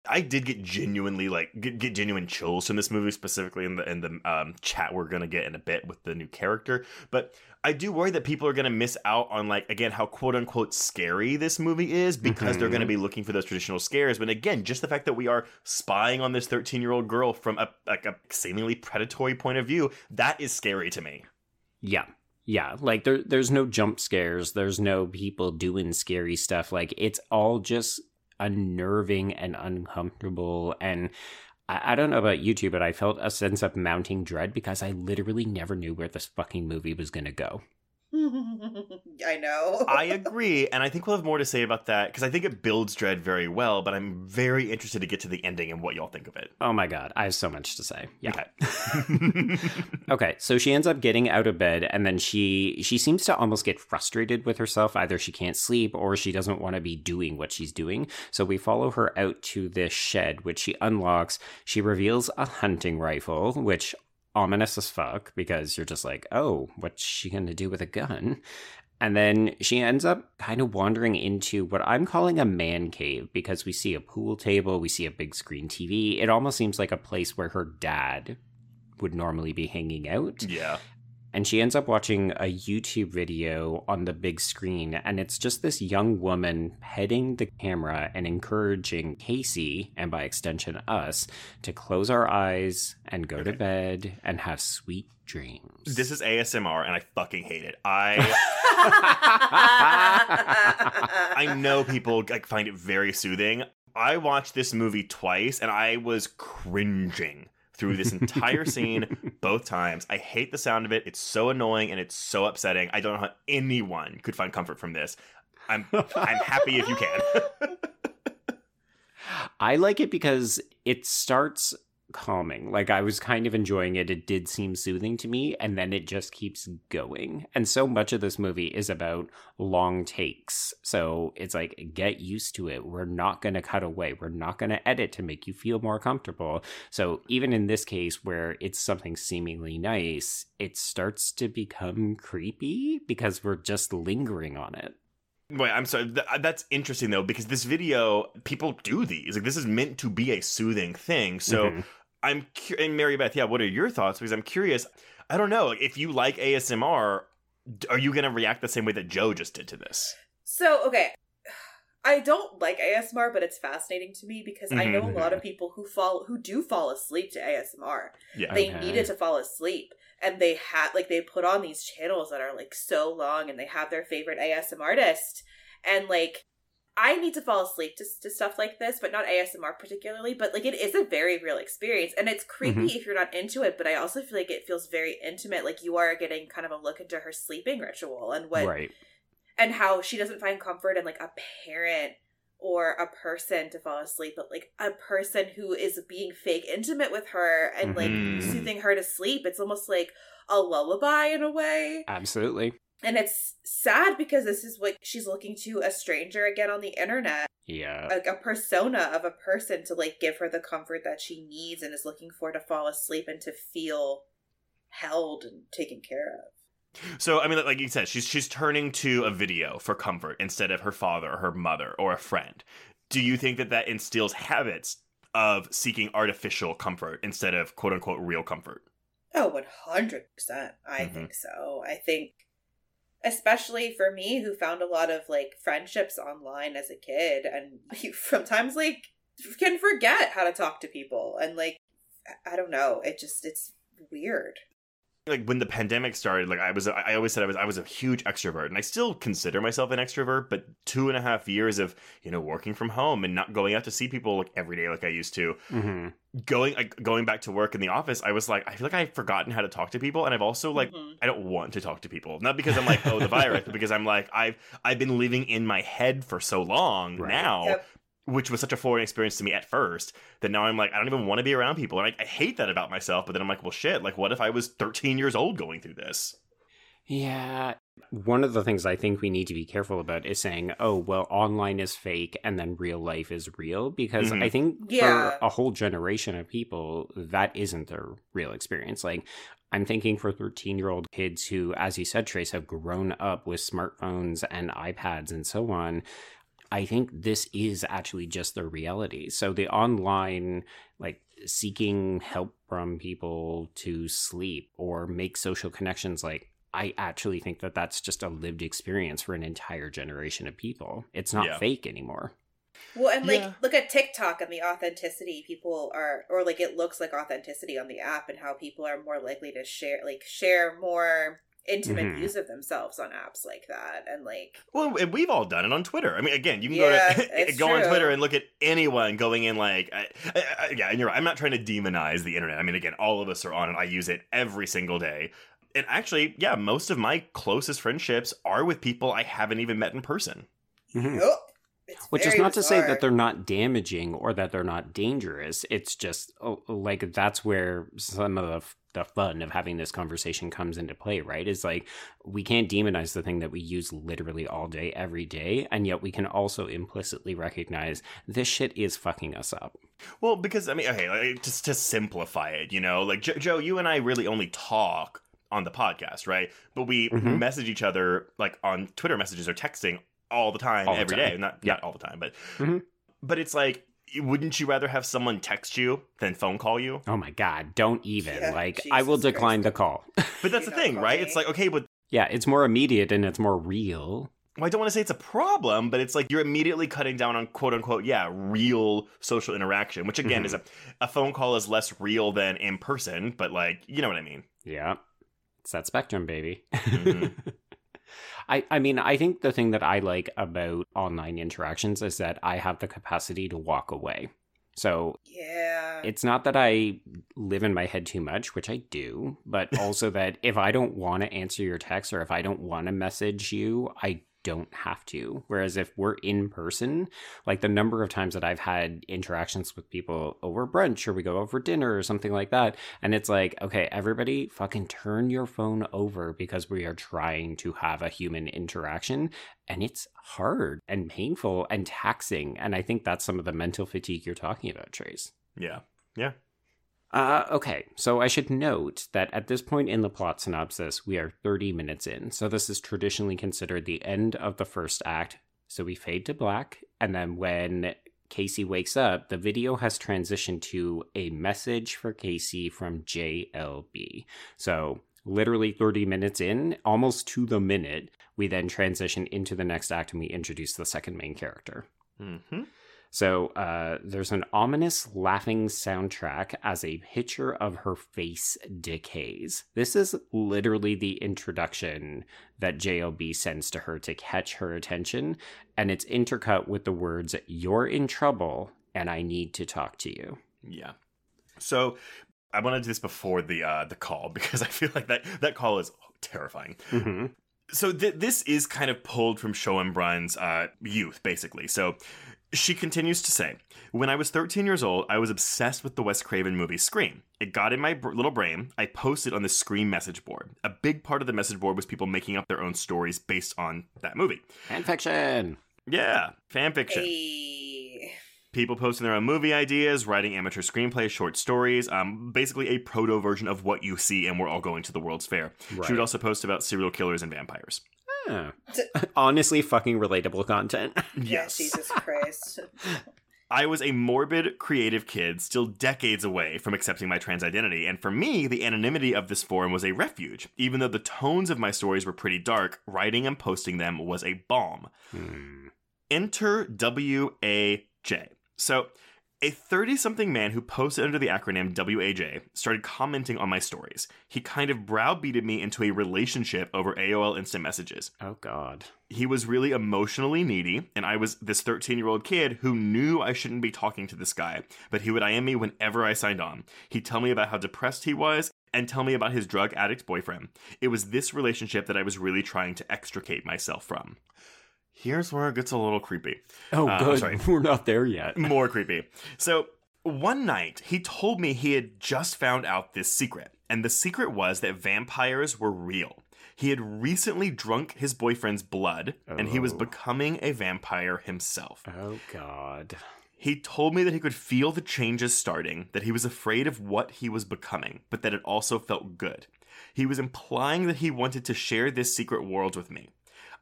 I did get genuinely like get, get genuine chills from this movie, specifically in the in the um, chat we're gonna get in a bit with the new character. But I do worry that people are gonna miss out on like again how quote unquote scary this movie is because they're gonna Mhm. be looking for those traditional scares. But again, just the fact that we are spying on this thirteen year old girl from a like a seemingly predatory point of view, that is scary to me. Yeah. Yeah, like there there's no jump scares, there's no people doing scary stuff. Like it's all just unnerving and uncomfortable and I, I don't know about you two, but I felt a sense of mounting dread because I literally never knew where this fucking movie was gonna go. [laughs] I know. I agree, and I think we'll have more to say about that because I think it builds Dread very well. But I'm very interested to get to the ending and what y'all think of it. Oh my god, I have so much to say. Yeah. Okay. [laughs] Okay, so she ends up getting out of bed and then she she seems to almost get frustrated with herself. Either she can't sleep or she doesn't want to be doing what she's doing. So we follow her out to this shed which she unlocks. She reveals a hunting rifle, which ominous as fuck because you're just like, "Oh, what's she going to do with a gun?" And then she ends up kind of wandering into what I'm calling a man cave because we see a pool table, we see a big screen TV. It almost seems like a place where her dad would normally be hanging out. yeah. And she ends up watching a YouTube video on the big screen. And it's just this young woman petting the camera and encouraging Casey, and by extension us, to close our eyes and go to bed and have sweet dreams. This is ASMR, and I fucking hate it. I [laughs] I know people like find it very soothing. I watched this movie twice, and I was cringing through this entire [laughs] scene both times. I hate the sound of it. It's so annoying and it's so upsetting. I don't know how anyone could find comfort from this. I'm I'm happy if you can. [laughs] I like it because it starts calming. Like I was kind of enjoying it. It did seem soothing to me, and then it just keeps going. And so much of this movie is about long takes. So it's like, get used to it. We're not going to cut away. We're not going to edit to make you feel more comfortable. So even in this case, where it's something seemingly nice, it starts to become creepy because we're just lingering on it. Wait, I'm sorry. Th- that's interesting though because this video, people do these. Like this is meant to be a soothing thing. So Mhm. I'm cu- and Mary Beth, yeah. What are your thoughts? Because I'm curious. I don't know like, if you like ASMR. Are you gonna react the same way that Joe just did to this? So, okay. I don't like ASMR, but it's fascinating to me because I know a mm-hmm. lot of people who fall who do fall asleep to ASMR. Yeah. They Okay. needed to fall asleep and they had like they put on these channels that are like so long and they have their favorite ASMR artist and like I need to fall asleep to, to stuff like this, but not ASMR particularly. But like, it is a very real experience, and it's creepy mm-hmm. if you're not into it. But I also feel like it feels very intimate. Like you are getting kind of a look into her sleeping ritual and what right. And how she doesn't find comfort in like a parent or a person to fall asleep, but like a person who is being fake intimate with her and like Mhm. soothing her to sleep. It's almost like a lullaby in a way. Absolutely. And it's sad because this is what she's looking to a stranger again on the internet, Yeah. like a persona of a person to like give her the comfort that she needs and is looking for to fall asleep and to feel held and taken care of. So I mean, like you said, she's she's turning to a video for comfort instead of her father or her mother or a friend. Do you think that that instills habits of seeking artificial comfort instead of quote unquote real comfort? Oh, 100%. I Mhm. think so. I think, especially for me, who found a lot of like friendships online as a kid, and [laughs] you sometimes like can forget how to talk to people. And like, I don't know. It just, it's weird. Like when the pandemic started like i was i always said i was i was a huge extrovert and i still consider myself an extrovert but two and a half years of you know working from home and not going out to see people like every day like i used to hmm going like going back to work in the office i was like i feel like i've forgotten how to talk to people and i've also like Mhm. I don't want to talk to people. Not because I'm like, oh, the virus, but because I'm like, I've I've been living in my head for so long Right. now, Yep. Which was such a foreign experience to me at first, that now I'm like, I don't even want to be around people. And I, I hate that about myself, but then I'm like, well shit, like what if I was 13 years old going through this? Yeah. One of the things I think we need to be careful about is saying, oh, well, online is fake and then real life is real. Because Mhm. I think Yeah. for a whole generation of people, that isn't their real experience. Like, I'm thinking for 13 year old kids who, as you said, Trace, have grown up with smartphones and iPads and so on. I think this is actually just the reality. So the online, like seeking help from people to sleep or make social connections, like I actually think that that's just a lived experience for an entire generation of people. It's not Yeah. fake anymore. Well, and like, Yeah. look at TikTok and the authenticity people are, or like it looks like authenticity on the app and how people are more likely to share, like, share more intimate Mhm. views of themselves on apps like that. And like, Well, and we've all done it on Twitter. I mean, again, you can Yeah, go to [laughs] it's go on. Twitter and look at anyone going in like, I, I, I- yeah. And you're right. I'm not trying to demonize the internet. I mean, again, all of us are on it. I use it every single day. And actually, yeah, most of my closest friendships are with people I haven't even met in person. Mhm. Oh, it's Which is very not to say that they're not damaging or that they're not dangerous. It's just oh, like that's where some of the, f- the fun of having this conversation comes into play, right? Is like we can't demonize the thing that we use literally all day, every day, and yet we can also implicitly recognize this shit is fucking us up. Well, because I mean, okay, like, just to simplify it, you know, like jo- Joe, you and I really only talk on the podcast, right? But we Mhm. message each other like on Twitter messages or texting all the time, All the every day. time. Not Yeah. not all the time, but Mhm. but it's like, wouldn't you rather have someone text you than phone call you? Oh my god, don't even. Yeah, like I will decline Christ. the call. [laughs] But that's the thing, [laughs] right? me. It's like, okay, but yeah, it's more immediate and it's more real. well, I don't want to say it's a problem, but it's like you're immediately cutting down on quote unquote, yeah, real social interaction, which again Mhm. is a, a phone call is less real than in person, but like, you know what I mean. Yeah. It's that spectrum, baby. Mhm. [laughs] I, I mean, I think the thing that I like about online interactions is that I have the capacity to walk away. So Yeah. it's not that I live in my head too much, which I do, but [laughs] also that if I don't want to answer your text or if I don't want to message you, I don't have to. Whereas if we're in person, like the number of times that I've had interactions with people over brunch or we go over dinner or something like that, and it's like, okay, everybody fucking turn your phone over because we are trying to have a human interaction. And it's hard and painful and taxing. And I think that's some of the mental fatigue you're talking about, Trace. Yeah. Yeah. Uh, okay, so I should note that at this point in the plot synopsis, we are 30 minutes in. So this is traditionally considered the end of the first act. So we fade to black, and then when Casey wakes up, the video has transitioned to a message for Casey from JLB. So literally 30 minutes in, almost to the minute, we then transition into the next act and we introduce the second main character. hmm So uh, there's an ominous laughing soundtrack as a picture of her face decays. This is literally the introduction that JLB sends to her to catch her attention, and it's intercut with the words, You're in trouble, and I need to talk to you. Yeah. So I want to do this before the uh, the call [laughs] because I feel like that that call is terrifying. Mm-hmm. So th- this is kind of pulled from Schoenbrun's uh, youth, basically. So she continues to say, "When I was 13 years old, I was obsessed with the Wes Craven movie Scream. It got in my br- little brain. I posted on the Scream message board. A big part of the message board was people making up their own stories based on that movie. Fan fiction. Yeah, fan fiction." Hey. people posting their own movie ideas, writing amateur screenplays, short stories, um, basically a proto version of what you see, and we're all going to the World's Fair. She would also post about serial killers and vampires. Yeah. Honestly, fucking relatable content. [laughs] Yeah, Yes. Jesus Christ. I was a morbid, creative kid, still decades away from accepting my trans identity, and for me, the anonymity of this forum was a refuge. Even though the tones of my stories were pretty dark, writing and posting them was a balm. Hmm. Enter WAJ. So, a 30 something man who posted under the acronym WAJ started commenting on my stories. He kind of browbeated me into a relationship over AOL instant messages. Oh, God. He was really emotionally needy, and I was this 13 year old kid who knew I shouldn't be talking to this guy, but he would IM me whenever I signed on. He'd tell me about how depressed he was and tell me about his drug addict boyfriend. It was this relationship that I was really trying to extricate myself from. Here's where it gets a little creepy. Oh, Uh, good. sorry. [laughs] We're not there yet. [laughs] More creepy. So, one night, he told me he had just found out this secret, and the secret was that vampires were real. He had recently drunk his boyfriend's blood, and he was Oh. becoming a vampire himself. Oh, God. He told me that he could feel the changes starting, that he was afraid of what he was becoming, but that it also felt good. He was implying that he wanted to share this secret world with me.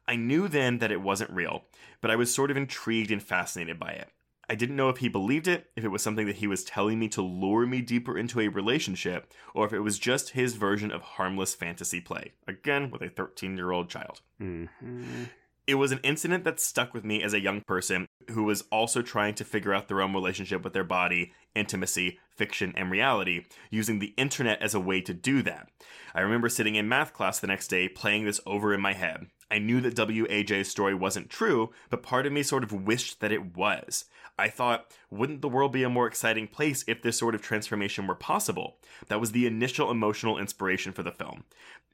I knew then that it wasn't real, but I was sort of intrigued and fascinated by it. I didn't know if he believed it, if it was something that he was telling me to lure me deeper into a relationship, or if it was just his version of harmless fantasy play. Again, with a 13 year old child. Mm-hmm. It was an incident that stuck with me as a young person who was also trying to figure out their own relationship with their body, intimacy, fiction, and reality, using the internet as a way to do that. I remember sitting in math class the next day playing this over in my head. I knew that WAJ's story wasn't true, but part of me sort of wished that it was. I thought, wouldn't the world be a more exciting place if this sort of transformation were possible? That was the initial emotional inspiration for the film.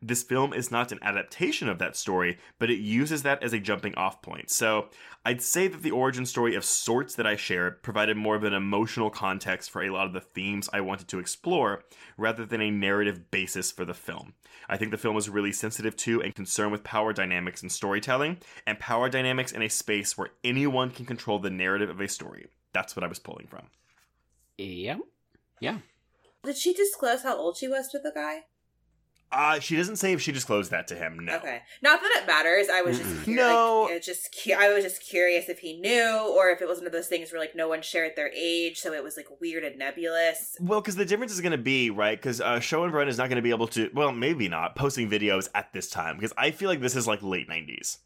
This film is not an adaptation of that story, but it uses that as a jumping off point. So I'd say that the origin story of sorts that I shared provided more of an emotional context for a lot of the themes I wanted to explore, rather than a narrative basis for the film. I think the film is really sensitive to and concerned with power dynamics in storytelling, and power dynamics in a space where anyone can control the narrative of a story. That's what I was pulling from. Yeah. Yeah. Did she disclose how old she was to the guy? Uh, she doesn't say if she disclosed that to him. No. Okay, not that it matters. I was just Mm-mm. No. like, it just cu- I was just curious if he knew, or if it was one of those things where like no one shared their age, so it was like weird and nebulous. Well, because the difference is going to be right because uh, Schoenbrun is not going to be able to. Well, maybe not posting videos at this time because I feel like this is like late nineties.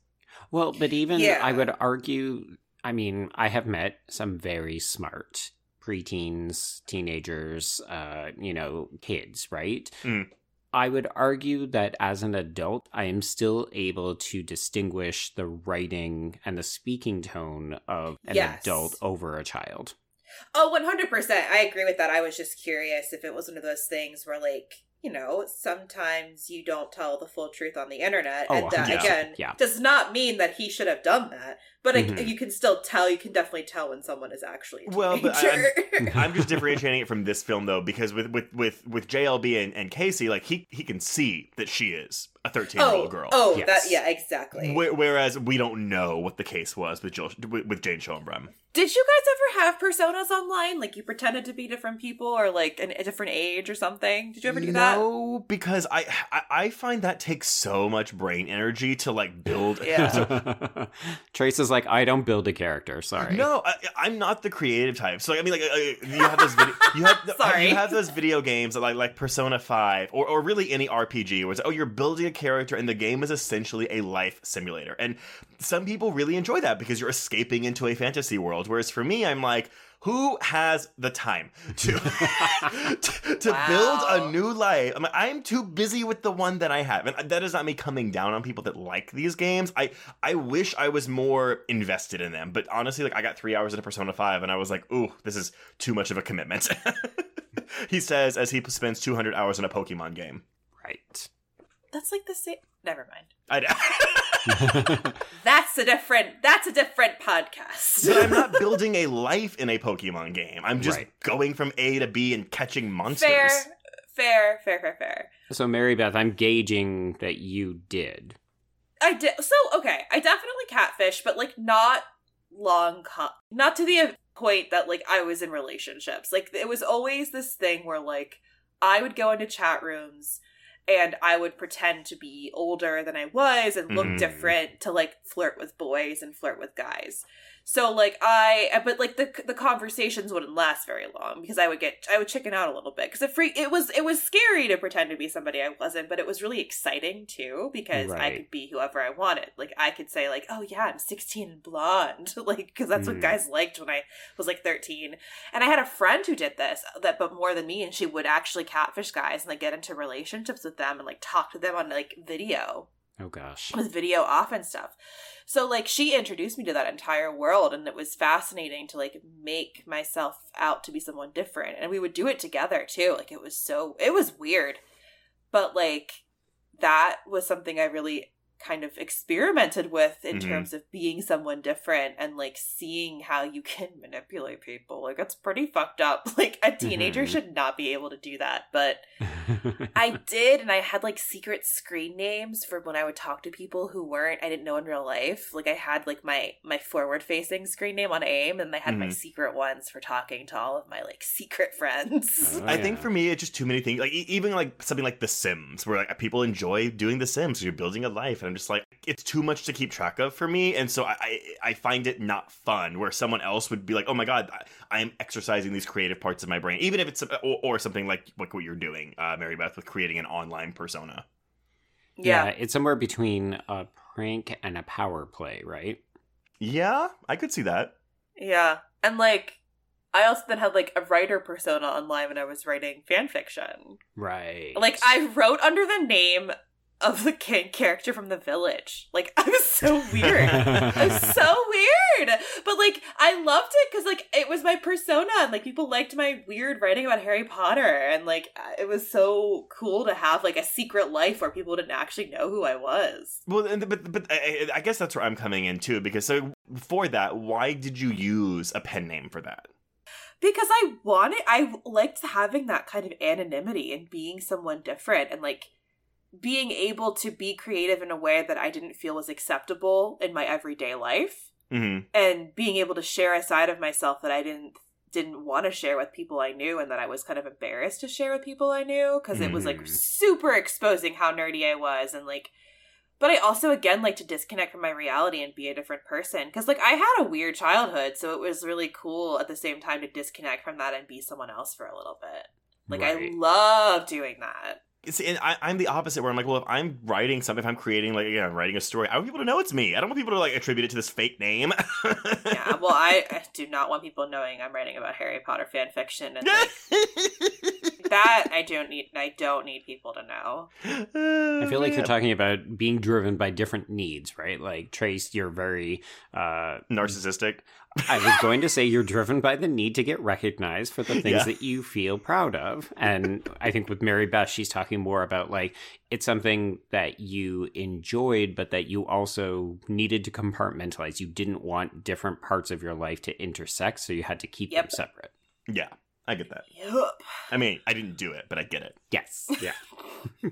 Well, but even Yeah. I would argue, I mean, I have met some very smart preteens, teenagers, uh, you know, kids, right? Mm. I would argue that as an adult, I am still able to distinguish the writing and the speaking tone of an Yes. adult over a child. Oh, Oh, one hundred percent. I agree with that. I was just curious if it was one of those things where like you know sometimes you don't tell the full truth on the internet, Oh, and that yeah. again Yeah. does not mean that he should have done that. But it- Mhm. you can still tell. You can definitely tell when someone is actually a Well, but I- teenager. [laughs] I'm just differentiating it from this film though because with with with with JLB and, and Casey, like he he can see that she is a 13 year oh, old girl. oh, Yes. that yeah, exactly. Whe- Whereas we don't know what the case was with Jill, with, with Jane Schoenbrun. Did you guys ever have personas online? Like you pretended to be different people or like an, a different age or something? Did you ever do that? No, because I, I I find that takes so much brain energy to like build. Yeah. [laughs] [laughs] Trace is like, I don't build a character. Sorry. No, I, I'm not the creative type. So I mean, like uh, you have those video, you have Sorry. you have those video games that, like like Persona Five or or really any RPG where it's oh you're building a character and the game is essentially a life simulator. And some people really enjoy that because you're escaping into a fantasy world. Whereas for me, I'm like. Who has the time to [laughs] to, to build a new life? I'm, I'm too busy with the one that I have, and that is not me coming down on people that like these games. I I wish I was more invested in them, but honestly, like I got three hours into Persona Five, and I was like, ooh, this is too much of a commitment. [laughs] he says as he spends 200 hours in a Pokemon game. Right. That's like the same. Never mind. I, know. [laughs] That's a different. That's a different podcast. but I'm not [laughs] building a life in a Pokemon game. I'm just Right. going from A to B and catching monsters. fair, fair, fair, fair, fair. so, Mary Beth, I'm gauging that you did. I did. So okay, I definitely catfish, but like not long. Co- not to the point that like I was in relationships. Like it was always this thing where like I would go into chat rooms and I would pretend to be older than I was and look Mhm. different to like flirt with boys and flirt with guys. So like I, but like the the conversations wouldn't last very long because I would get I would chicken out a little bit because it free it was it was scary to pretend to be somebody I wasn't, but it was really exciting too because I could be whoever I wanted. Like I could say like, oh yeah, I'm 16 and blonde, [laughs] like because that's Mm. what guys liked when I was like 13. And I had a friend who did this that, but more than me, and she would actually catfish guys and like get into relationships with them and like talk to them on like video Oh, gosh. with video off and stuff. So like she introduced me to that entire world and it was fascinating to like make myself out to be someone different. And we would do it together too. Like it was so it was weird. But like that was something I really kind of experimented with in Mhm. terms of being someone different and like seeing how you can [laughs] manipulate people. Like that's pretty fucked up. [laughs] Like a teenager Mhm. should not be able to do that. But [laughs] I did, and I had like secret screen names for when I would talk to people who weren't I didn't know in real life. Like I had like my my forward facing screen name on AIM, and I had my Mhm. secret ones for talking to all of my like secret friends. Oh, I think for me, it's just too many things. Like e- even like something like The Sims, where like people enjoy doing The Sims. So You're building a life, and I'm just like, it's too much to keep track of for me, and so I I, I find it not fun. Where someone else would be like, oh my god, I, I am exercising these creative parts of my brain, even if it's or, or something like like what you're doing, uh, Mary Beth, with creating an online persona. yeah. it's somewhere between a prank and a power play, right? Yeah, I could see that. Yeah. And like I also then had like a writer persona online when I was writing fan fiction. Right. Like I wrote under the name of the king character from the village. Like [laughs] I was so weird. [laughs] I was so weird. But like I loved it because like it was my persona and like people liked my weird writing about Harry Potter and like uh, it was so cool to have like a secret life where people didn't actually know who I was. Well, and- but but I, I guess that's where I'm coming in too. Because so for that, why did you use a pen name for that? Because I wanted I liked having that kind of anonymity and being someone different and like being able to be creative in a way that I didn't feel was acceptable in my everyday life. hmm and being able to share a side of myself that I didn't didn't want to share with people I knew and that I was kind of embarrassed to share with people I knew because it was like Mhm. super exposing how nerdy I was and like but I also again like to disconnect from my reality and be a different person cuz like I had a weird childhood so it was really cool at the same time to disconnect from that and be someone else for a little bit. Like Right. I love doing that. See, and I, I'm the opposite, where I'm like, well, if I'm writing something, if I'm creating, like, again, I'm writing a story, I want people to know it's me. I don't want people to like attribute it to this fake name. [laughs] Yeah, well I, I do not want people knowing I'm writing about Harry Potter fan fiction and like, [laughs] that I don't need I don't need people to know. I feel like you're talking about being driven by different needs, right? Like Trace, you're very uh narcissistic. I was going to say you're driven by the need to get recognized for the things Yeah. that you feel proud of. And I think with Mary Beth, she's talking more about like it's something that you enjoyed, but that you also needed to compartmentalize. You didn't want different parts of your life to intersect, so you had to keep them separate. Yeah, I get that. Yup. I mean, I didn't do it, but I get it. Yes. [laughs] Yeah. [laughs]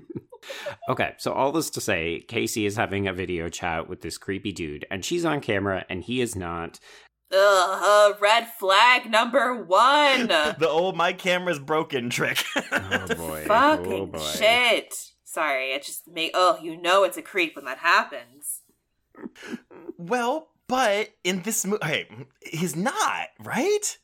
okay, so all this to say, Casey is having a video chat with this creepy dude, and she's on camera, and he is not. Ugh, uh, red flag number one. [laughs] The old my camera's broken trick. [laughs] Oh boy. Fucking oh boy. shit. Sorry, it just make oh, you know it's a creep when that happens. well, but in this movie, hey, he's not right.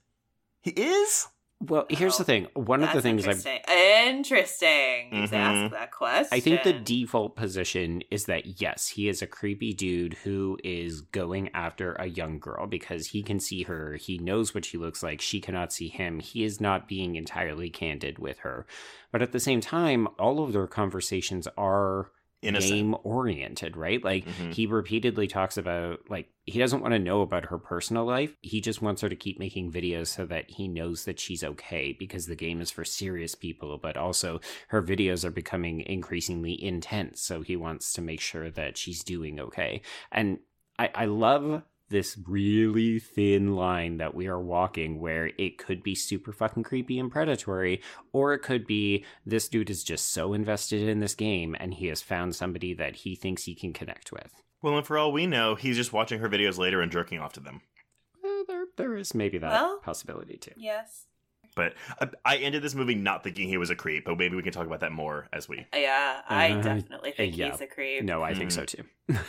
He is. Well, here's the Oh, thing. One of the things I interesting. Interesting. You Mhm. asked that question. I think the default position is that yes, he is a creepy dude who is going after a young girl because he can see her, he knows what she looks like, she cannot see him. He is not being entirely candid with her. But at the same time, all of their conversations are Innocent. game oriented, right? Like Mhm. he repeatedly talks about like he doesn't want to know about her personal life. He just wants her to keep making videos so that he knows that she's okay because the game is for serious people, but also her videos are becoming increasingly intense, so he wants to make sure that she's doing okay. And I, I love this really thin line that we are walking where it could be super fucking creepy and predatory, or it could be this dude is just so invested in this game and he has found somebody that he thinks he can connect with. Well, and for all we know, he's just watching her videos later and jerking off to them. Well, there, there is maybe that Well- possibility too. Yes. But I, I ended this movie not thinking he was a creep, but maybe we can talk about that more as we. Yeah, I Uh, definitely think yeah. he's a creep. No, I think Mhm. so too.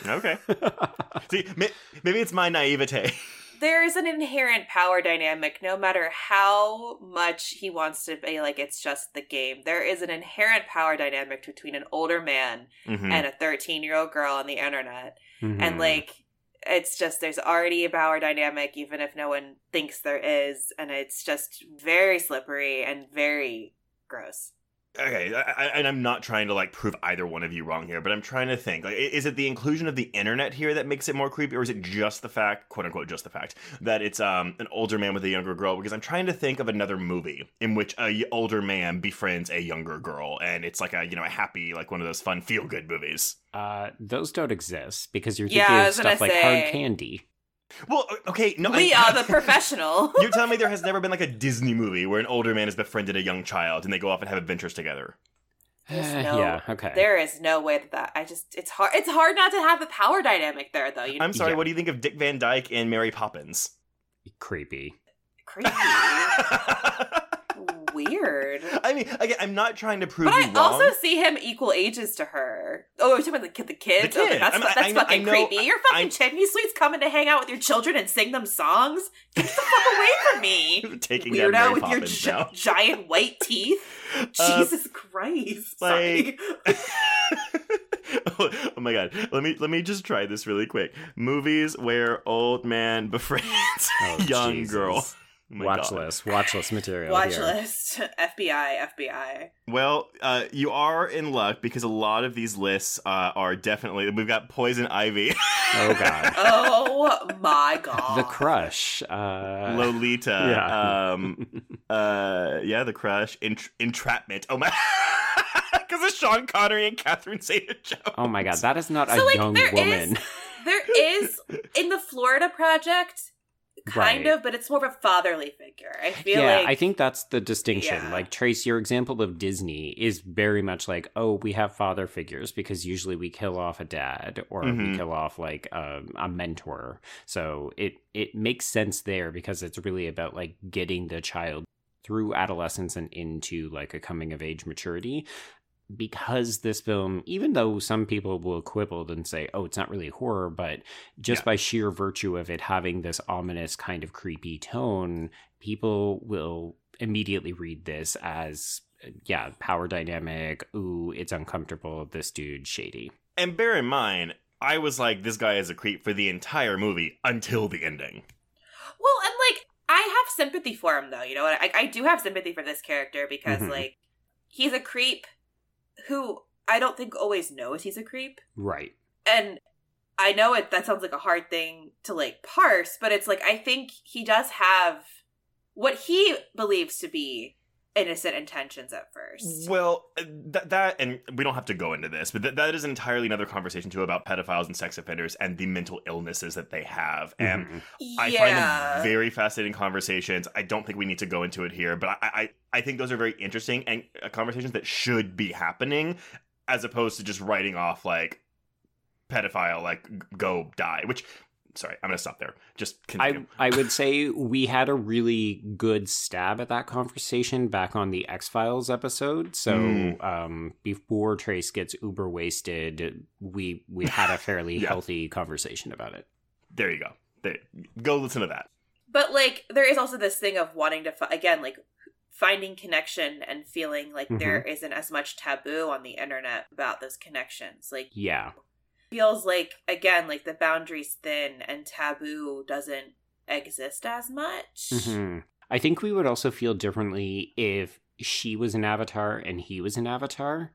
Okay. [laughs] See, may, maybe it's my naivete. there is an inherent power dynamic no matter how much he wants to be like it's just the game there is an inherent power dynamic between an older man Mhm. and a 13 year old girl on the internet Mhm. and like it's just there's already a power dynamic even if no one thinks there is and it's just very slippery and very gross Okay, I, I, and I'm not trying to like prove either one of you wrong here, but I'm trying to think like, is it the inclusion of the internet here that makes it more creepy, or is it just the fact, quote unquote, just the fact that it's um an older man with a younger girl? Because I'm trying to think of another movie in which a y- older man befriends a younger girl, and it's like a you know a happy like one of those fun feel good movies. uh, those don't exist because you're Yeah, thinking I of stuff like say. hard candy. Well, okay, no, we I- are the [laughs] professional [laughs] You're telling me there has never been like a Disney movie where an older man has befriended a young child and they go off and have adventures together. Eh, no- yeah, okay. there is no way that, that i just it's hard it's hard not to have a power dynamic there though you I'm sorry, Yeah. what do you think of Dick Van Dyke and Mary Poppins? Creepy. creepy [laughs] weird [laughs] I mean, again, I'm not trying to prove But you I wrong. also see him equal ages to her. Oh, we're talking about the kid. The kids. The Okay, that's I mean, fu- that's I know- fucking I know- creepy. Your fucking I- chimney sweet's coming to hang out with your children and sing them songs. Get the fuck away from me, [laughs] Taking down weirdo Mary with your gi- giant white teeth. [laughs] Uh, Jesus Christ! Sorry. oh, oh my god. Let me let me just try this really quick. Movies where old man befriends Oh, young Jesus. girl. My watch God. list, watch list material. Watch here. list. [laughs] FBI, FBI. Well, uh, you are in luck because a lot of these lists uh, are definitely. We've got Poison Ivy, [laughs] Oh god, Oh my god. the crush. Uh, Lolita, [laughs] yeah. um, uh, yeah, the crush, Ent- Entrapment. Oh my, because of Sean Connery and Catherine Zeta-Jones. oh my god, that is not So, a like, young there woman. is- There is in the Florida project, kind Right. of, but it's more of a fatherly figure. I feel yeah, like I think that's the distinction. Yeah. Like Trace, your example of Disney is very much like, oh, we have father figures because usually we kill off a dad or Mhm. we kill off like a, a mentor. So it it makes sense there because it's really about like getting the child through adolescence and into like a coming of age maturity. Because this film, even though some people will quibble and say, oh, it's not really horror, but just Yeah. by sheer virtue of it having this ominous kind of creepy tone, people will immediately read this as yeah power dynamic ooh it's uncomfortable this dude shady And bear in mind, I was like, this guy is a creep for the entire movie until the ending. Well, and like I have sympathy for him though. You know what? I, I do have sympathy for this character because Mhm. like he's a creep who I don't think always knows he's a creep, right and I know it. That sounds like a hard thing to like parse, but it's like I think he does have what he believes to be innocent intentions at first. Well, uh, that, that and we don't have to go into this, but th- that is entirely another conversation too about pedophiles and sex offenders and the mental illnesses that they have. And Mhm. I yeah. find them very fascinating conversations. I don't think we need to go into it here, but I, I, I think those are very interesting and uh, conversations that should be happening, as opposed to just writing off like pedophile, like g- go die. Which, sorry, I'm gonna stop there. Just continue. I, I would say we had a really good stab at that conversation back on the X Files episode. So Mm. um, before Trace gets uber wasted, we we had a [laughs] fairly Yeah. healthy conversation about it. there you go. There, go listen to that. But like, there is also this thing of wanting to fi- again, like finding connection and feeling like Mhm. there isn't as much taboo on the internet about those connections. Like, Yeah, feels like again, like the boundaries thin and taboo doesn't exist as much. hmm I think we would also feel differently if she was an avatar and he was an avatar.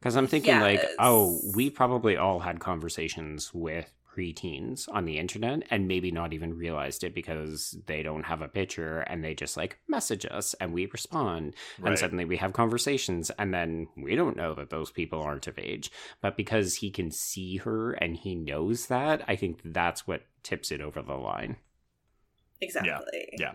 Because I'm thinking, like, oh, we probably all had conversations with preteens on the internet and maybe not even realized it because they don't have a picture and they just like message us and we respond. Right. And suddenly we have conversations and then we don't know that those people aren't of age. But because he can see her and he knows that, I think that's what tips it over the line. Exactly. yeah.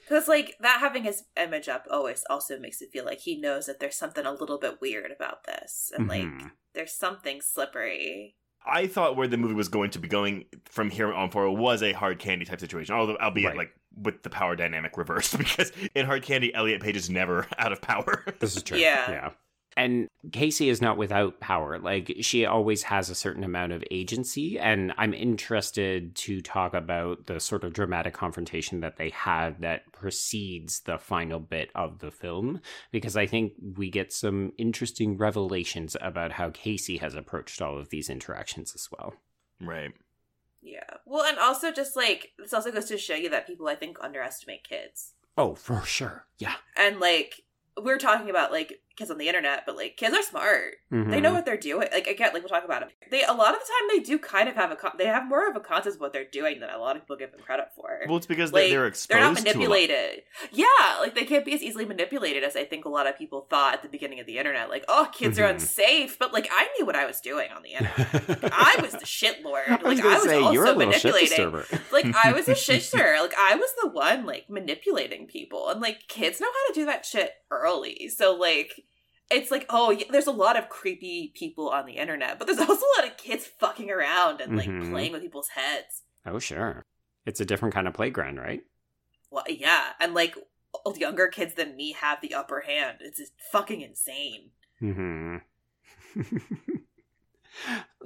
Because like that having his image up always also makes it feel like he knows that there's something a little bit weird about this, and like Mhm. there's something slippery. I thought where the movie was going to be going from here on forward was a hard candy type situation, although albeit Right. like with the power dynamic reversed [laughs] because in hard candy, Elliot Page is never [laughs] out of power. This is true. Yeah. Yeah. And Casey is not without power. Like she always has a certain amount of agency. And I'm interested to talk about the sort of dramatic confrontation that they had that precedes the final bit of the film, because I think we get some interesting revelations about how Casey has approached all of these interactions as well. right. Yeah. Well, and also just like this also goes to show you that people I think underestimate kids, Oh, for sure. Yeah. and like we're talking about like kids on the internet, but like kids are smart. They Mhm. know what they're doing. Like again, like we'll talk about it. They a lot of the time they do kind of have a con- they have more of a concept of what they're doing than a lot of people give them credit for. Well, it's because like, they, they're exposed they're not manipulated. Yeah, like they can't be as easily manipulated as I think a lot of people thought at the beginning of the internet. Like, oh, kids are Mhm. unsafe, but like I knew what I was doing on the internet. [laughs] I was the shit lord. I was Like I was say, also you're a little manipulating. like I was a shitster. [laughs] Like I was the one like manipulating people, and like kids know how to do that shit early. So like. It's like, oh, yeah, there's a lot of creepy people on the internet, but there's [laughs] also a lot of kids fucking around and like Mhm. playing with people's heads. Oh, sure. It's a different kind of playground, right? Well, yeah, and like younger kids than me have the upper hand. It's just fucking insane. hmm [laughs]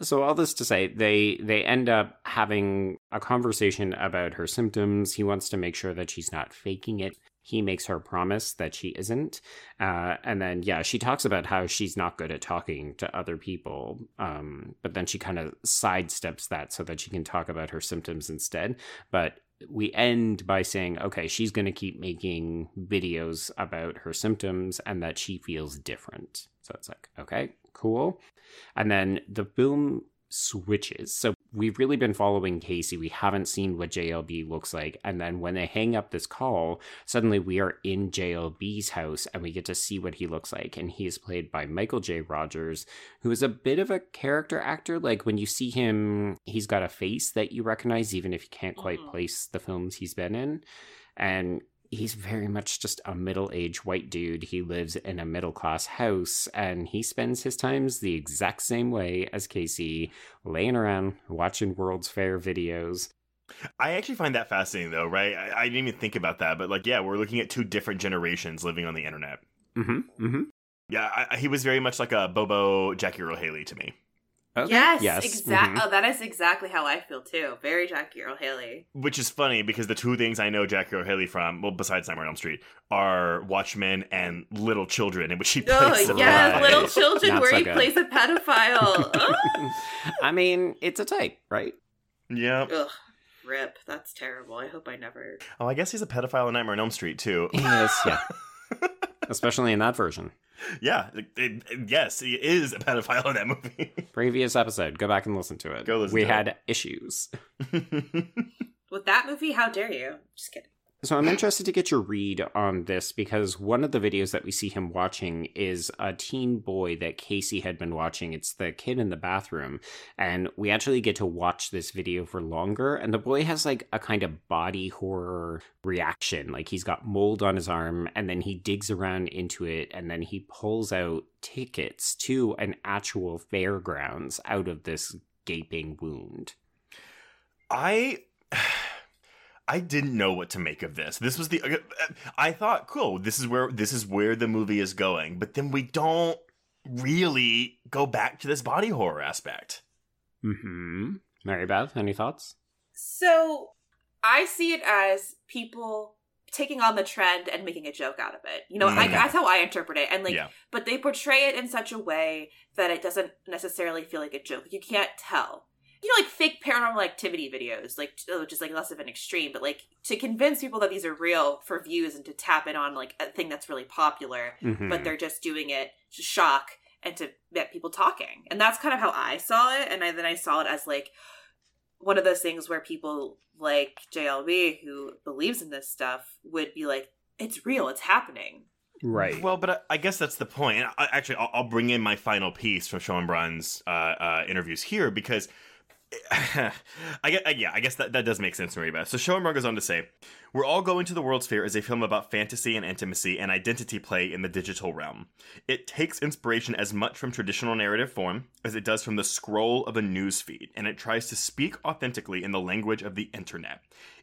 so all this to say, they they end up having a conversation about her symptoms. He wants to make sure that she's not faking it. He makes her promise that she isn't, uh, and then yeah, she talks about how she's not good at talking to other people. Um, but then she kind of sidesteps that so that she can talk about her symptoms instead. But we end by saying, okay, she's going to keep making videos about her symptoms and that she feels different. So it's like, okay, cool. And then the film switches. So we've really been following Casey. We haven't seen what JLB looks like. And then when they hang up this call, suddenly we are in JLB's house and we get to see what he looks like. And he is played by Michael J. Rogers, who is a bit of a character actor. Like when you see him, he's got a face that you recognize, even if you can't quite Mhm. place the films he's been in. And he's very much just a middle-aged white dude. He lives in a middle-class house and he spends his times the exact same way as Casey, laying around watching World's Fair videos. I actually find that fascinating, though, right? I, I didn't even think about that, but like, yeah, we're looking at two different generations living on the internet. Mm-hmm. Mm-hmm. Yeah, I, I- he was very much like a Bobo Jackie Earle Haley to me, Yes, Yes. exactly. mhm. Oh, that is exactly how I feel too. Very Jackie Earle Haley. which is funny because the two things I know Jackie Earle Haley from, well, besides Nightmare on Elm Street, are Watchmen and Little Children, in which he Oh, plays. the yes, Right. Little Children, where so he good. plays a pedophile. Ugh. [laughs] I mean, it's a type, right? Yeah. Ugh, rip. That's terrible. I hope I never. Oh, I guess he's a pedophile in Nightmare on Elm Street too. Yes, yeah. [laughs] Especially in that version. yeah. it- it- yes, he is a pedophile in that movie. [laughs] Previous episode, go back and listen to it. Go listen we to had issues. [laughs] With that movie, how dare you? Just kidding. So I'm interested to get your read on this because one of the videos that we see him watching is a teen boy that Casey had been watching. It's the kid in the bathroom. And we actually get to watch this video for longer. And the boy has like a kind of body horror reaction. Like he's got mold on his arm and then he digs around into it and then he pulls out tickets to an actual fairgrounds out of this gaping wound. I I didn't know what to make of this. This was the I thought, cool, this is where this is where the movie is going, but then we don't really go back to this body horror aspect. Mm-hmm. Mary Beth, any thoughts? So I see it as people taking on the trend and making a joke out of it. You know, I, Mm. that's how I interpret it. And like, yeah. but they portray it in such a way that it doesn't necessarily feel like a joke. You can't tell. You know, like fake paranormal activity videos, like which is like less of an extreme, but like to convince people that these are real for views and to tap in on like a thing that's really popular, Mhm. but they're just doing it to shock and to get people talking. And that's kind of how I saw it. And I, then I saw it as like one of those things where people like JLB who believes in this stuff would be like, it's real, it's happening. right. Well, but I, I guess that's the point. I, actually, I'll, I'll bring in my final piece from Schoenbrun's uh, uh, interviews here because [laughs] I get, uh, yeah, I guess that, that does make sense, Mary Beth. Schoenbrun goes on to say, "We're all going to the World's Fair is a film about fantasy and intimacy and identity play in the digital realm. It takes inspiration as much from traditional narrative form as it does from the scroll of a news feed, and it tries to speak authentically in the language of the internet."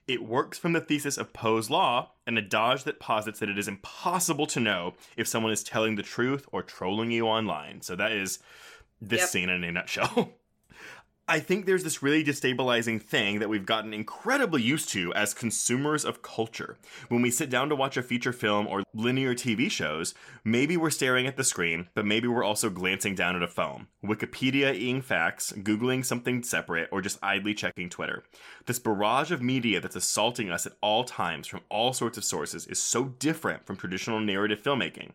It works from the thesis of Poe's law, an adage that posits that it is impossible to know if someone is telling the truth or trolling you online. So that is this Yep. scene in a nutshell. [laughs] I think there's this really destabilizing thing that we've gotten incredibly used to as consumers of culture. When we sit down to watch a feature film or linear TV shows, maybe we're staring at the screen, but maybe we're also glancing down at a phone, Wikipedia-ing facts, Googling something separate, or just idly checking Twitter. This barrage of media that's assaulting us at all times from all sorts of sources is so different from traditional narrative filmmaking.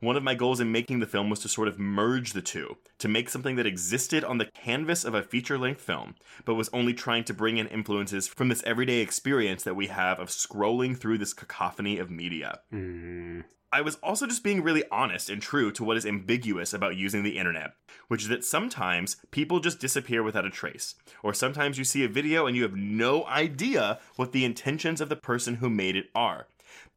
One of my goals in making the film was to sort of merge the two, to make something that existed on the canvas of a feature length film, but was only trying to bring in influences from this everyday experience that we have of scrolling through this cacophony of media. Mm, I was also just being really honest and true to what is ambiguous about using the internet, which is that sometimes people just disappear without a trace, or sometimes you see a video and you have no idea what the intentions of the person who made it are.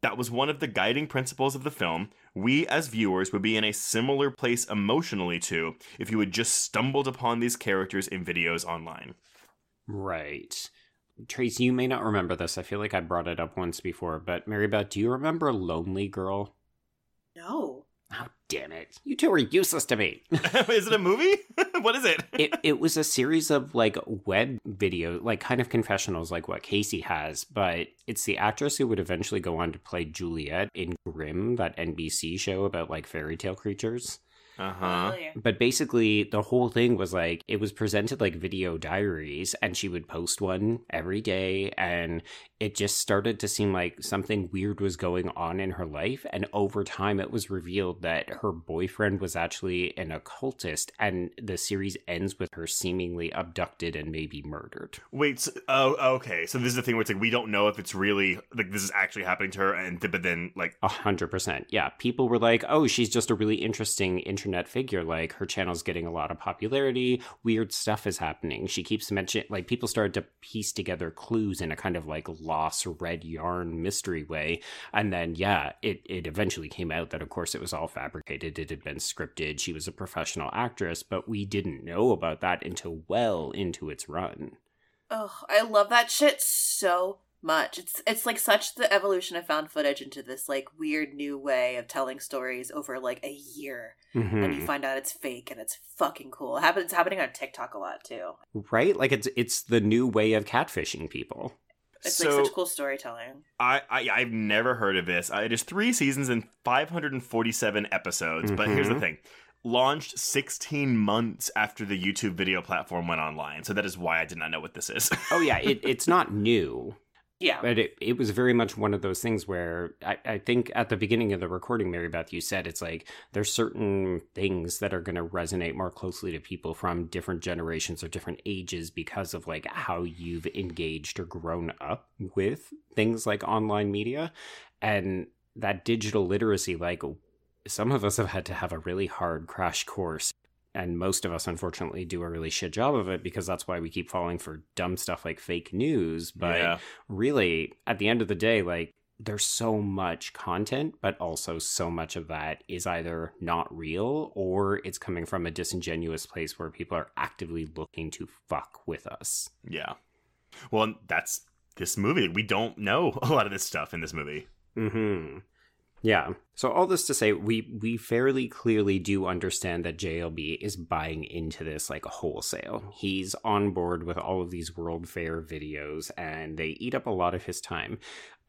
That was one of the guiding principles of the film. We, as viewers, would be in a similar place emotionally to if you had just stumbled upon these characters in videos online. right. Trace, you may not remember this. I feel like I brought it up once before, but Mary Beth, do you remember Lonely Girl? No. Oh, damn it. You two are useless to me. [laughs] is it a movie? [laughs] what is it? it it was a series of like web video, like kind of confessionals, like what Casey has, but it's the actress who would eventually go on to play Juliet in Grimm, that NBC show about like fairy tale creatures. Uh-huh. But basically, the whole thing was like it was presented like video diaries, and she would post one every day, and it just started to seem like something weird was going on in her life. And over time, it was revealed that her boyfriend was actually an occultist, and the series ends with her seemingly abducted and maybe murdered. Wait, so, oh, okay. So this is the thing where it's like we don't know if it's really like this is actually happening to her, and but then like A hundred percent. Yeah. People were like, oh, she's just a really interesting internet figure. Like her channel's getting a lot of popularity. Weird stuff is happening. She keeps mentioning, like, people started to piece together clues in a kind of like lost red yarn mystery way. And then, yeah, it, it eventually came out that, of course, it was all fabricated. It had been scripted. She was a professional actress, but we didn't know about that until well into its run. Oh, I love that shit so much. It's it's like such the evolution of found footage into this like weird new way of telling stories over like a year, and you Mhm. find out it's fake and it's fucking cool. It happens. It's happening on TikTok a lot too. Right? Like it's it's the new way of catfishing people. It's so like such cool storytelling. I, I I've never heard of this. Uh, it is three seasons and 547 episodes. But here's the Mhm. thing: launched 16 months after the YouTube video platform went online. So that is why I did not know what this is. Oh yeah, [laughs] it, it's not new. Yeah. But it, it was very much one of those things where I, I think at the beginning of the recording, Mary Beth, you said it's like there's certain things that are going to resonate more closely to people from different generations or different ages because of like how you've engaged or grown up with things like online media. And that digital literacy, like some of us have had to have a really hard crash course. And most of us, unfortunately, do a really shit job of it because that's why we keep falling for dumb stuff like fake news. But yeah. really at the end of the day like there's so much content but also so much of that is either not real or it's coming from a disingenuous place where people are actively looking to fuck with us Yeah. Well, that's this movie. We don't know [laughs] a lot of this stuff in this movie. hmm yeah. So all this to say we we fairly clearly do understand that jlb is buying into this like wholesale. He's on board with all of these world fair videos and they eat up a lot of his time.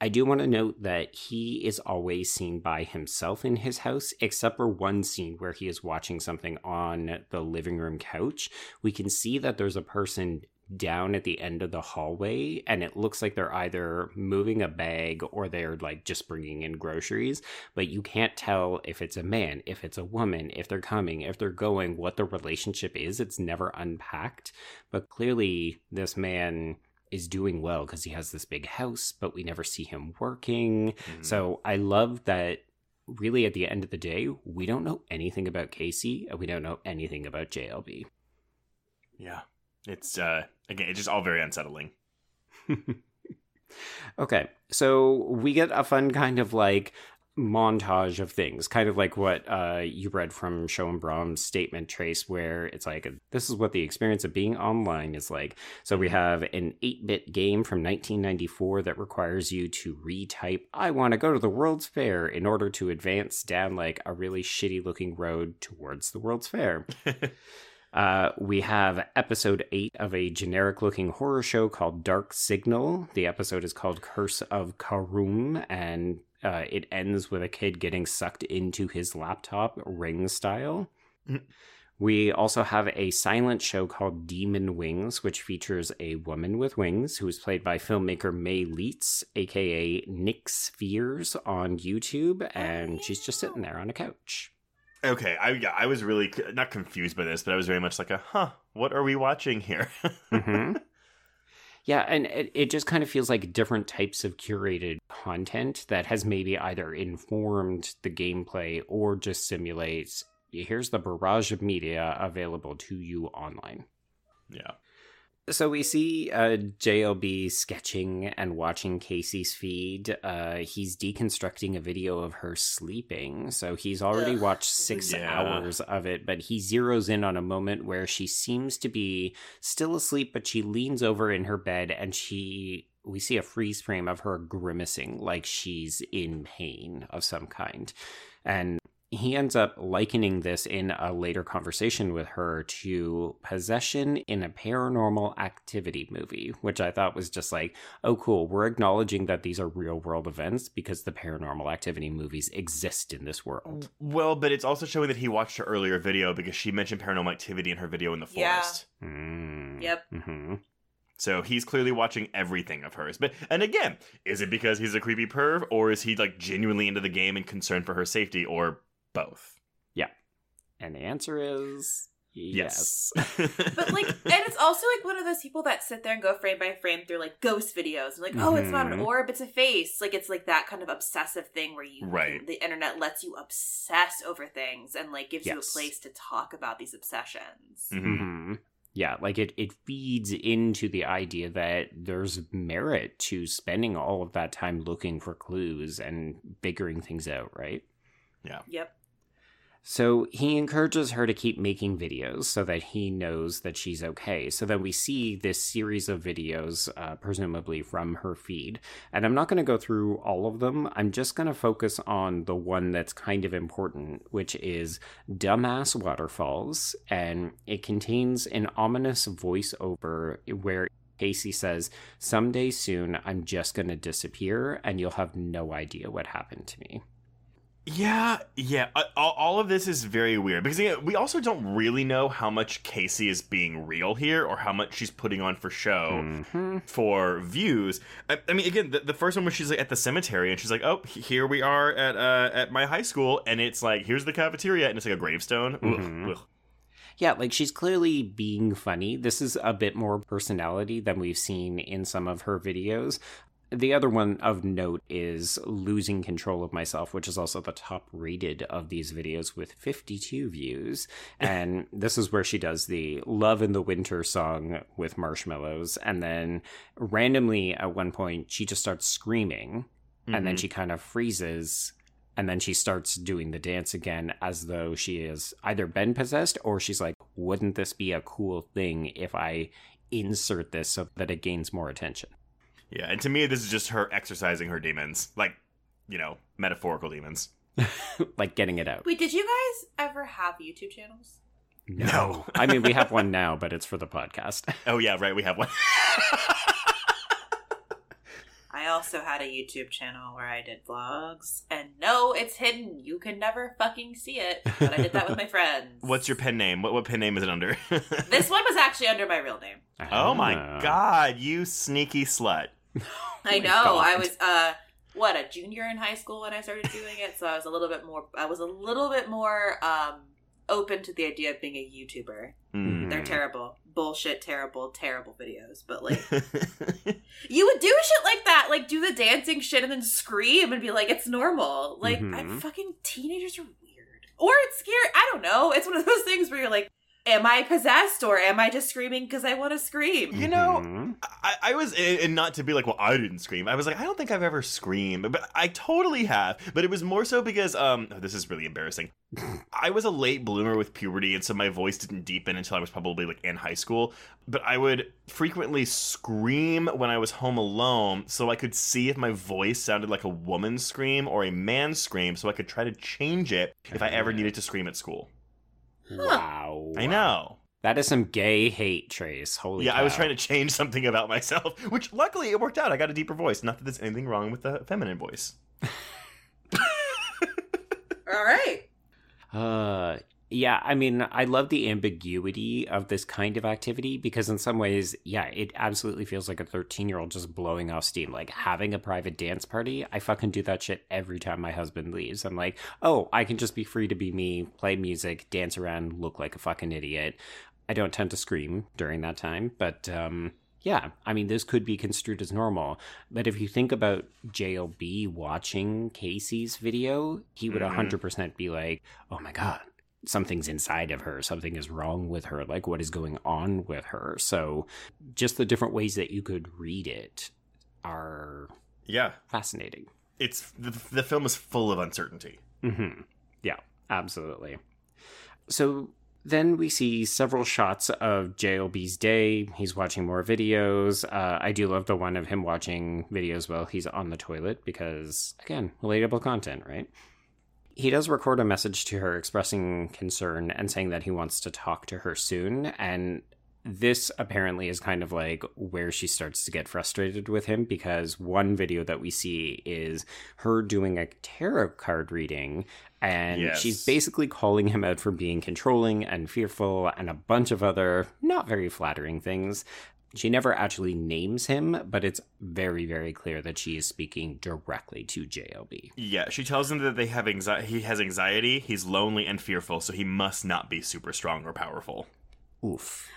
I do want to note that he is always seen by himself in his house, except for one scene where he is watching something on the living room couch. We can see that there's a person down at the end of the hallway, and it looks like they're either moving a bag or they're like just bringing in groceries. But you can't tell if it's a man, if it's a woman, if they're coming, if they're going, what the relationship is. It's never unpacked. But clearly, this man is doing well because he has this big house, but we never see him working. Mhm. So I love that really at the end of the day, we don't know anything about Casey and we don't know anything about JLB. yeah. It's uh again, it's just all very unsettling. [laughs] okay, so we get a fun kind of like montage of things, kind of like what uh, you read from Schoenbrun's statement trace, where it's like, this is what the experience of being online is like. So we have an 8 bit game from 1994 that requires you to retype, I want to go to the World's Fair in order to advance down like a really shitty looking road towards the World's Fair. [laughs] Uh, we have episode eight of a generic looking horror show called Dark Signal. The episode is called Curse of Karum, and uh, it ends with a kid getting sucked into his laptop, ring style. Mm. We also have a silent show called Demon Wings, which features a woman with wings who is played by filmmaker May Leitz, aka Nick Spheres, on YouTube, and she's just sitting there on a couch. Okay, I yeah, I was really not confused by this, but I was very much like a, huh, what are we watching here? hmm [laughs] Yeah, and it, it just kind of feels like different types of curated content that has maybe either informed the gameplay or just simulates here's the barrage of media available to you online. yeah. So we see uh, JLB sketching and watching Casey's feed. Uh, he's deconstructing a video of her sleeping. So he's already Ugh. watched six Yeah. hours of it, but he zeroes in on a moment where she seems to be still asleep, but she leans over in her bed and she. We see a freeze frame of her grimacing like she's in pain of some kind. And he ends up likening this in a later conversation with her to possession in a paranormal activity movie, which I thought was just like, oh, cool. We're acknowledging that these are real world events because the paranormal activity movies exist in this world. Well, but it's also showing that he watched her earlier video because she mentioned paranormal activity in her video in the Yeah. forest. Mm. Yep. hmm So he's clearly watching everything of hers. But and again, is it because he's a creepy perv, or is he like genuinely into the game and concerned for her safety, or both? Yeah. And the answer is yes. [laughs] But like, and it's also like one of those people that sit there and go frame by frame through like ghost videos. Like, oh, it's not an Mhm. orb, it's a face. Like, it's like that kind of obsessive thing where you, Right. the internet lets you obsess over things and like gives you a place to talk about these obsessions. Mhm. hmm Yeah, like it, it feeds into the idea that there's merit to spending all of that time looking for clues and figuring things out, right? Yeah. Yep. So he encourages her to keep making videos so that he knows that she's okay. So then we see this series of videos, uh, presumably from her feed. And I'm not going to go through all of them. I'm just going to focus on the one that's kind of important, which is Dumbass Waterfalls. And it contains an ominous voiceover where Casey says, Someday soon, I'm just going to disappear and you'll have no idea what happened to me. Yeah, yeah. uh, All, all of this is very weird because again, we also don't really know how much Casey is being real here or how much she's putting on for show Mhm. for views. I, I mean, again, the, the first one where she's like at the cemetery and she's like, "Oh, here we are at uh, at my high school," and it's like, "Here's the cafeteria," and it's like a gravestone. Ugh, Mhm. ugh. Yeah, like she's clearly being funny. This is a bit more personality than we've seen in some of her videos. The other one of note is Losing Control of Myself, which is also the top rated of these videos with 52 views. [laughs] And this is where she does the Love in the Winter song with marshmallows. And then randomly at one point, she just starts screaming and then Mhm. she kind of freezes and then she starts doing the dance again as though she has either been possessed or she's like wouldn't this be a cool thing if i insert this so that it gains more attention yeah, and to me, this is just her exercising her demons, like you know, metaphorical demons. [laughs] like getting it out Wait, did you guys ever have YouTube channels? No. [laughs] i mean we have one now but it's for the podcast [laughs] Oh yeah, right. We have one. I also had a YouTube channel where I did vlogs, and no, it's hidden. You can never fucking see it. But I did that with my friends. What's your pen name? What what pen name is it under? This one was actually under my real name. Oh my Ah. god, you sneaky slut. [laughs] I know. God. I was uh what a junior in high school when I started doing it, so I was a little bit more. I was a little bit more um open to the idea of being a YouTuber. Mm. They're terrible, bullshit, terrible, terrible videos. But like, [laughs] you would do shit like that, like do the dancing shit and then scream and be like, it's normal. Like, I Mhm. fucking teenagers are weird, or it's scary. I don't know. It's one of those things where you're like, am I possessed or am I just screaming because I want to scream? you know, Mhm. I, I was, and not to be like, well, I didn't scream. I was like, I don't think I've ever screamed, but I totally have. But it was more so because, um, oh, this is really embarrassing. I was a late bloomer with puberty, and so my voice didn't deepen until I was probably like in high school. But I would frequently scream when I was home alone, so I could see if my voice sounded like a woman's scream or a man's scream, so I could try to change it if I ever needed to scream at school. Wow I know. that is some gay hate trace holy yeah, I was trying to change [laughs] something about myself, which luckily it worked out. I got a deeper voice. Not that there's anything wrong with the feminine voice. [laughs] All right. Uh, yeah, I mean, I love the ambiguity of this kind of activity because, in some ways, yeah, it absolutely feels like a 13 year old just blowing off steam. Like having a private dance party, I fucking do that shit every time my husband leaves. I'm like, oh, I can just be free to be me, play music, dance around, look like a fucking idiot. I don't tend to scream during that time, but, um, yeah, I mean, this could be construed as normal. But if you think about JLB watching Casey's video, he would Mhm. 100% be like, oh my God, something's inside of her. Something is wrong with her. Like, what is going on with her? So, just the different ways that you could read it are Yeah, fascinating. it's the, the film is full of uncertainty. hmm Yeah, absolutely. So then we see several shots of JLB's day. He's watching more videos. Uh, I do love the one of him watching videos while he's on the toilet because, again, relatable content, right? He does record a message to her expressing concern and saying that he wants to talk to her soon. And this apparently is kind of like where she starts to get frustrated with him because one video that we see is her doing a tarot card reading and Yes. she's basically calling him out for being controlling and fearful and a bunch of other not very flattering things. She never actually names him, but it's very, very clear that she is speaking directly to JLB. Yeah, she tells him that they have anxiety. He has anxiety. He's lonely and fearful, so he must not be super strong or powerful. Oof.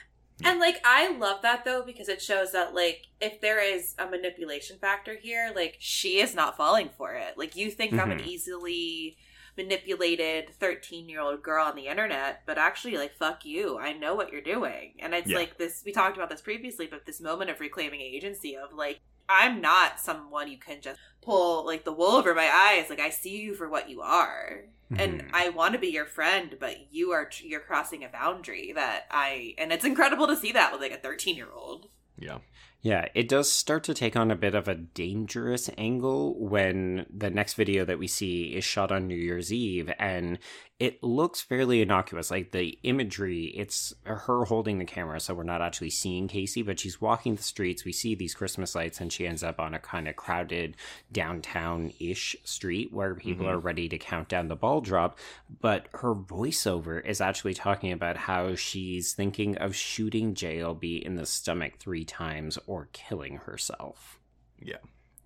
And like I love that though because it shows that like if there is a manipulation factor here, like she is not falling for it. Like you think I'm an Mhm. easily manipulated 13 year old girl on the internet, but actually like fuck you. I know what you're doing. And it's Yeah. like this we talked about this previously, but this moment of reclaiming agency of like I'm not someone you can just pull like the wool over my eyes. Like I see you for what you are. And Mhm. I want to be your friend, but you are you're crossing a boundary that I and it's incredible to see that with like a 13 year old. Yeah. Yeah, it does start to take on a bit of a dangerous angle when the next video that we see is shot on New Year's Eve and it looks fairly innocuous. Like the imagery, it's her holding the camera, so we're not actually seeing Casey, but she's walking the streets. We see these Christmas lights, and she ends up on a kind of crowded downtown ish street where people Mhm. are ready to count down the ball drop. But her voiceover is actually talking about how she's thinking of shooting JLB in the stomach three times or killing herself. Yeah.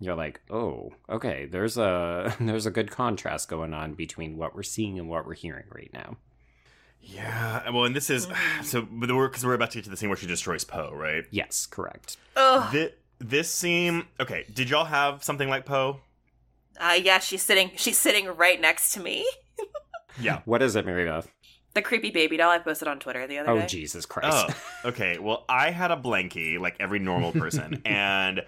You're like, oh, okay. There's a [laughs] there's a good contrast going on between what we're seeing and what we're hearing right now. Yeah. Well, and this is [sighs] so, but we're because we're about to get to the scene where she destroys Poe, right? Yes, correct. Ugh. This, this scene. Okay. Did y'all have something like Poe? Uh, yeah, she's sitting she's sitting right next to me. [laughs] Yeah. What is it, Mary Beth? The creepy baby doll I posted on Twitter the other Oh, day. Oh Jesus Christ. Oh, [laughs] okay. Well, I had a blankie like every normal person, and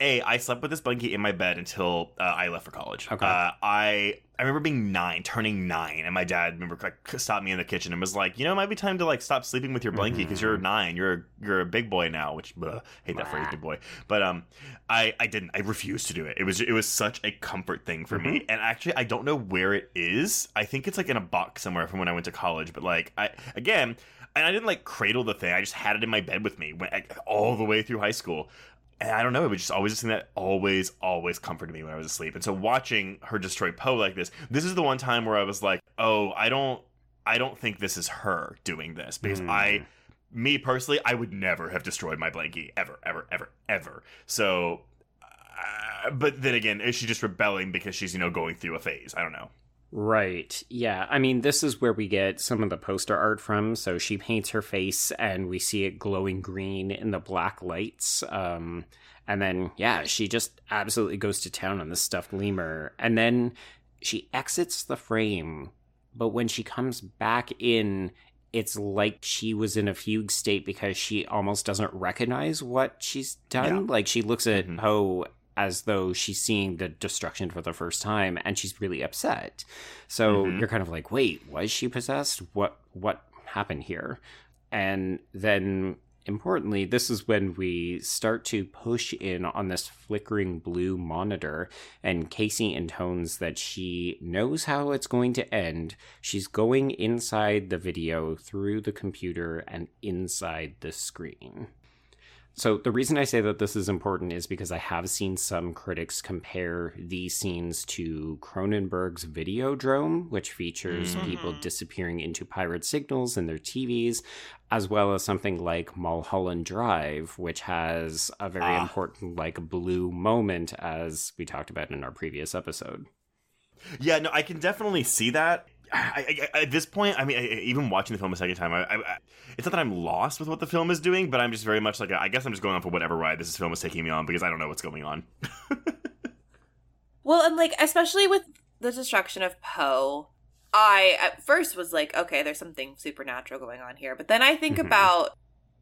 a I slept with this blankie in my bed until uh, I left for college. Okay. Uh, I I remember being nine, turning nine, and my dad remember like stopped me in the kitchen and was like, you know, it might be time to like stop sleeping with your blankie because you're nine. You're you're a big boy now. Which blah, hate that phrase, big boy. But um, I I didn't. I refused to do it. It was it was such a comfort thing for me. And actually, I don't know where it is. I think it's like in a box somewhere from when I went to college. But like I again. And I didn't like cradle the thing. I just had it in my bed with me all the way through high school. And I don't know, it was just always a thing that always, always comforted me when I was asleep. And so watching her destroy Poe like this, this is the one time where I was like, oh, I don't, I don't think this is her doing this because Hmm. I, me personally, I would never have destroyed my blankie ever, ever, ever, ever. So, uh, but then again, is she just rebelling because she's you know going through a phase? I don't know. Right. Yeah. I mean, this is where we get some of the poster art from. So she paints her face and we see it glowing green in the black lights. Um, and then, yeah, she just absolutely goes to town on this stuffed lemur. And then she exits the frame. But when she comes back in, it's like she was in a fugue state because she almost doesn't recognize what she's done. Like she looks at Mhm. Poe as though she's seeing the destruction for the first time and she's really upset. So Mhm. you're kind of like, wait, was she possessed? What what happened here? And then importantly, this is when we start to push in on this flickering blue monitor and Casey intones that she knows how it's going to end. She's going inside the video through the computer and inside the screen. So the reason I say that this is important is because I have seen some critics compare these scenes to Cronenberg's Videodrome, which features Mhm. people disappearing into pirate signals in their TVs, as well as something like Mulholland Drive, which has a very Ah. important like blue moment as we talked about in our previous episode. Yeah, no, I can definitely see that. I, I, at this point, I mean, I, even watching the film a second time, I, I, I- it's not that I'm lost with what the film is doing, but I'm just very much like, I guess I'm just going on for whatever ride this film is taking me on because I don't know what's going on. Well, and like especially with the destruction of Poe, I at first was like, okay, there's something supernatural going on here. But then I think Mhm. about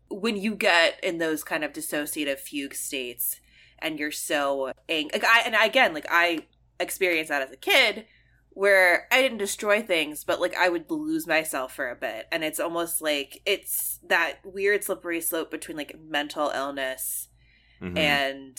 when you get in those kind of dissociative fugue states and you're so ang- like I and again, like I experienced that as a kid where I didn't destroy things, but like I would lose myself for a bit. And it's almost like it's that weird slippery slope between like mental illness Mhm. and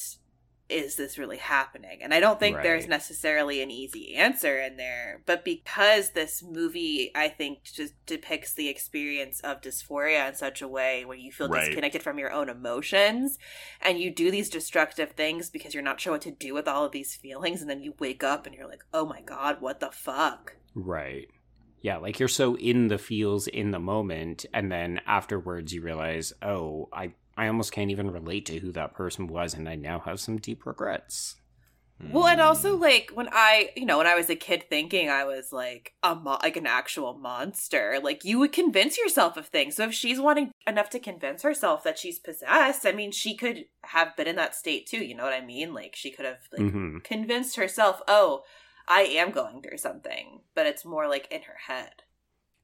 is this really happening? And I don't think there's necessarily an easy answer in there, but because this movie, I think, just depicts the experience of dysphoria in such a way where you feel Right. disconnected from your own emotions and you do these destructive things because you're not sure what to do with all of these feelings, and then you wake up and you're like, oh my god, what the fuck? Right. Yeah, like you're so in the feels in the moment, and then afterwards you realize, oh, I, I almost can't even relate to who that person was, and I now have some deep regrets. Well, and also like when I, you know, when I was a kid thinking I was like a mo- like an actual monster, like you would convince yourself of things. So if she's wanting enough to convince herself that she's possessed, I mean, she could have been in that state too. You know what I mean? Like she could have like Mhm. convinced herself, "Oh, I am going through something," but it's more like in her head.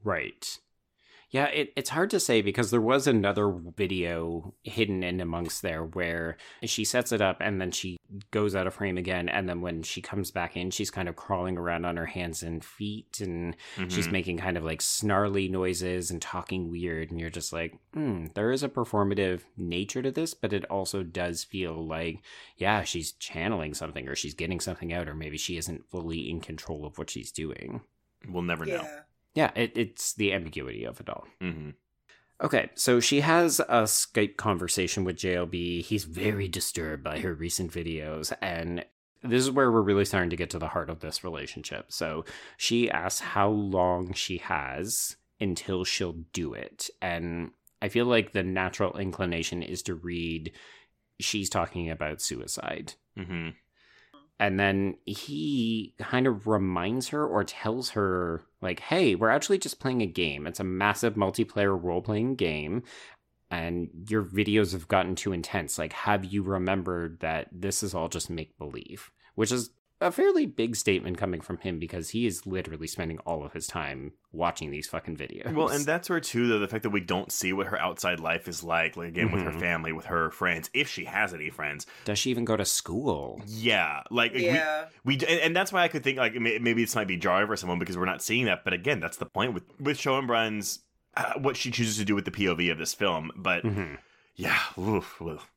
Right. Yeah, it, it's hard to say because there was another video hidden in amongst there where she sets it up and then she goes out of frame again. And then when she comes back in, she's kind of crawling around on her hands and feet and she's Mhm. making kind of like snarly noises and talking weird. And you're just like, hmm, there is a performative nature to this, but it also does feel like, yeah, she's channeling something or she's getting something out, or maybe she isn't fully in control of what she's doing. we'll never know. Yeah, it, it's the ambiguity of it all. hmm Okay, so she has a Skype conversation with JLB. He's very disturbed by her recent videos, and this is where we're really starting to get to the heart of this relationship. So she asks how long she has until she'll do it. And I feel like the natural inclination is to read she's talking about suicide. hmm And then he kind of reminds her or tells her, like, hey, we're actually just playing a game. It's a massive multiplayer role playing game. And your videos have gotten too intense. Like, have you remembered that this is all just make believe? Which is a fairly big statement coming from him because he is literally spending all of his time watching these fucking videos. Well, and that's where too, though, the fact that we don't see what her outside life is like, like again with her Mhm. family, with her friends, if she has any friends. does she even go to school? Yeah, like Yeah. we, and, and that's why I could think like maybe this might be jarring for someone because we're not seeing that. But again, that's the point with with Schoenbrun's uh, what she chooses to do with the POV of this film. But hmm yeah, oof, oof.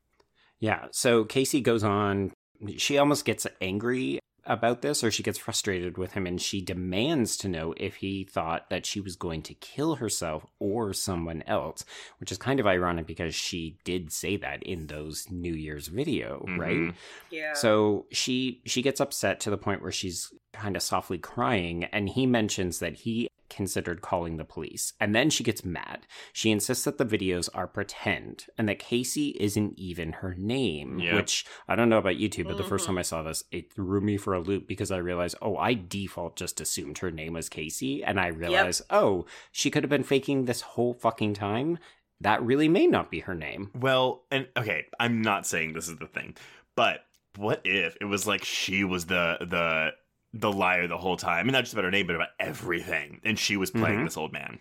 Yeah. So Casey goes on. She almost gets angry about this, or she gets frustrated with him, and she demands to know if he thought that she was going to kill herself or someone else, which is kind of ironic because she did say that in those New Year's video, right? Mhm. Yeah. So she she gets upset to the point where she's kind of softly crying and he mentions that he considered calling the police. And then she gets mad. She insists that the videos are pretend and that Casey isn't even her name, Yep. which I don't know about you two, but the first Mhm. time I saw this, it threw me for a loop because I realized, oh, I default just assumed her name was Casey and I realized, oh, she could have been faking this whole fucking time. That really may not be her name. Well, and okay, I'm not saying this is the thing, but what if it was like she was the the the liar the whole time? I mean, not just about her name, but about everything, and she was playing Mhm. this old man.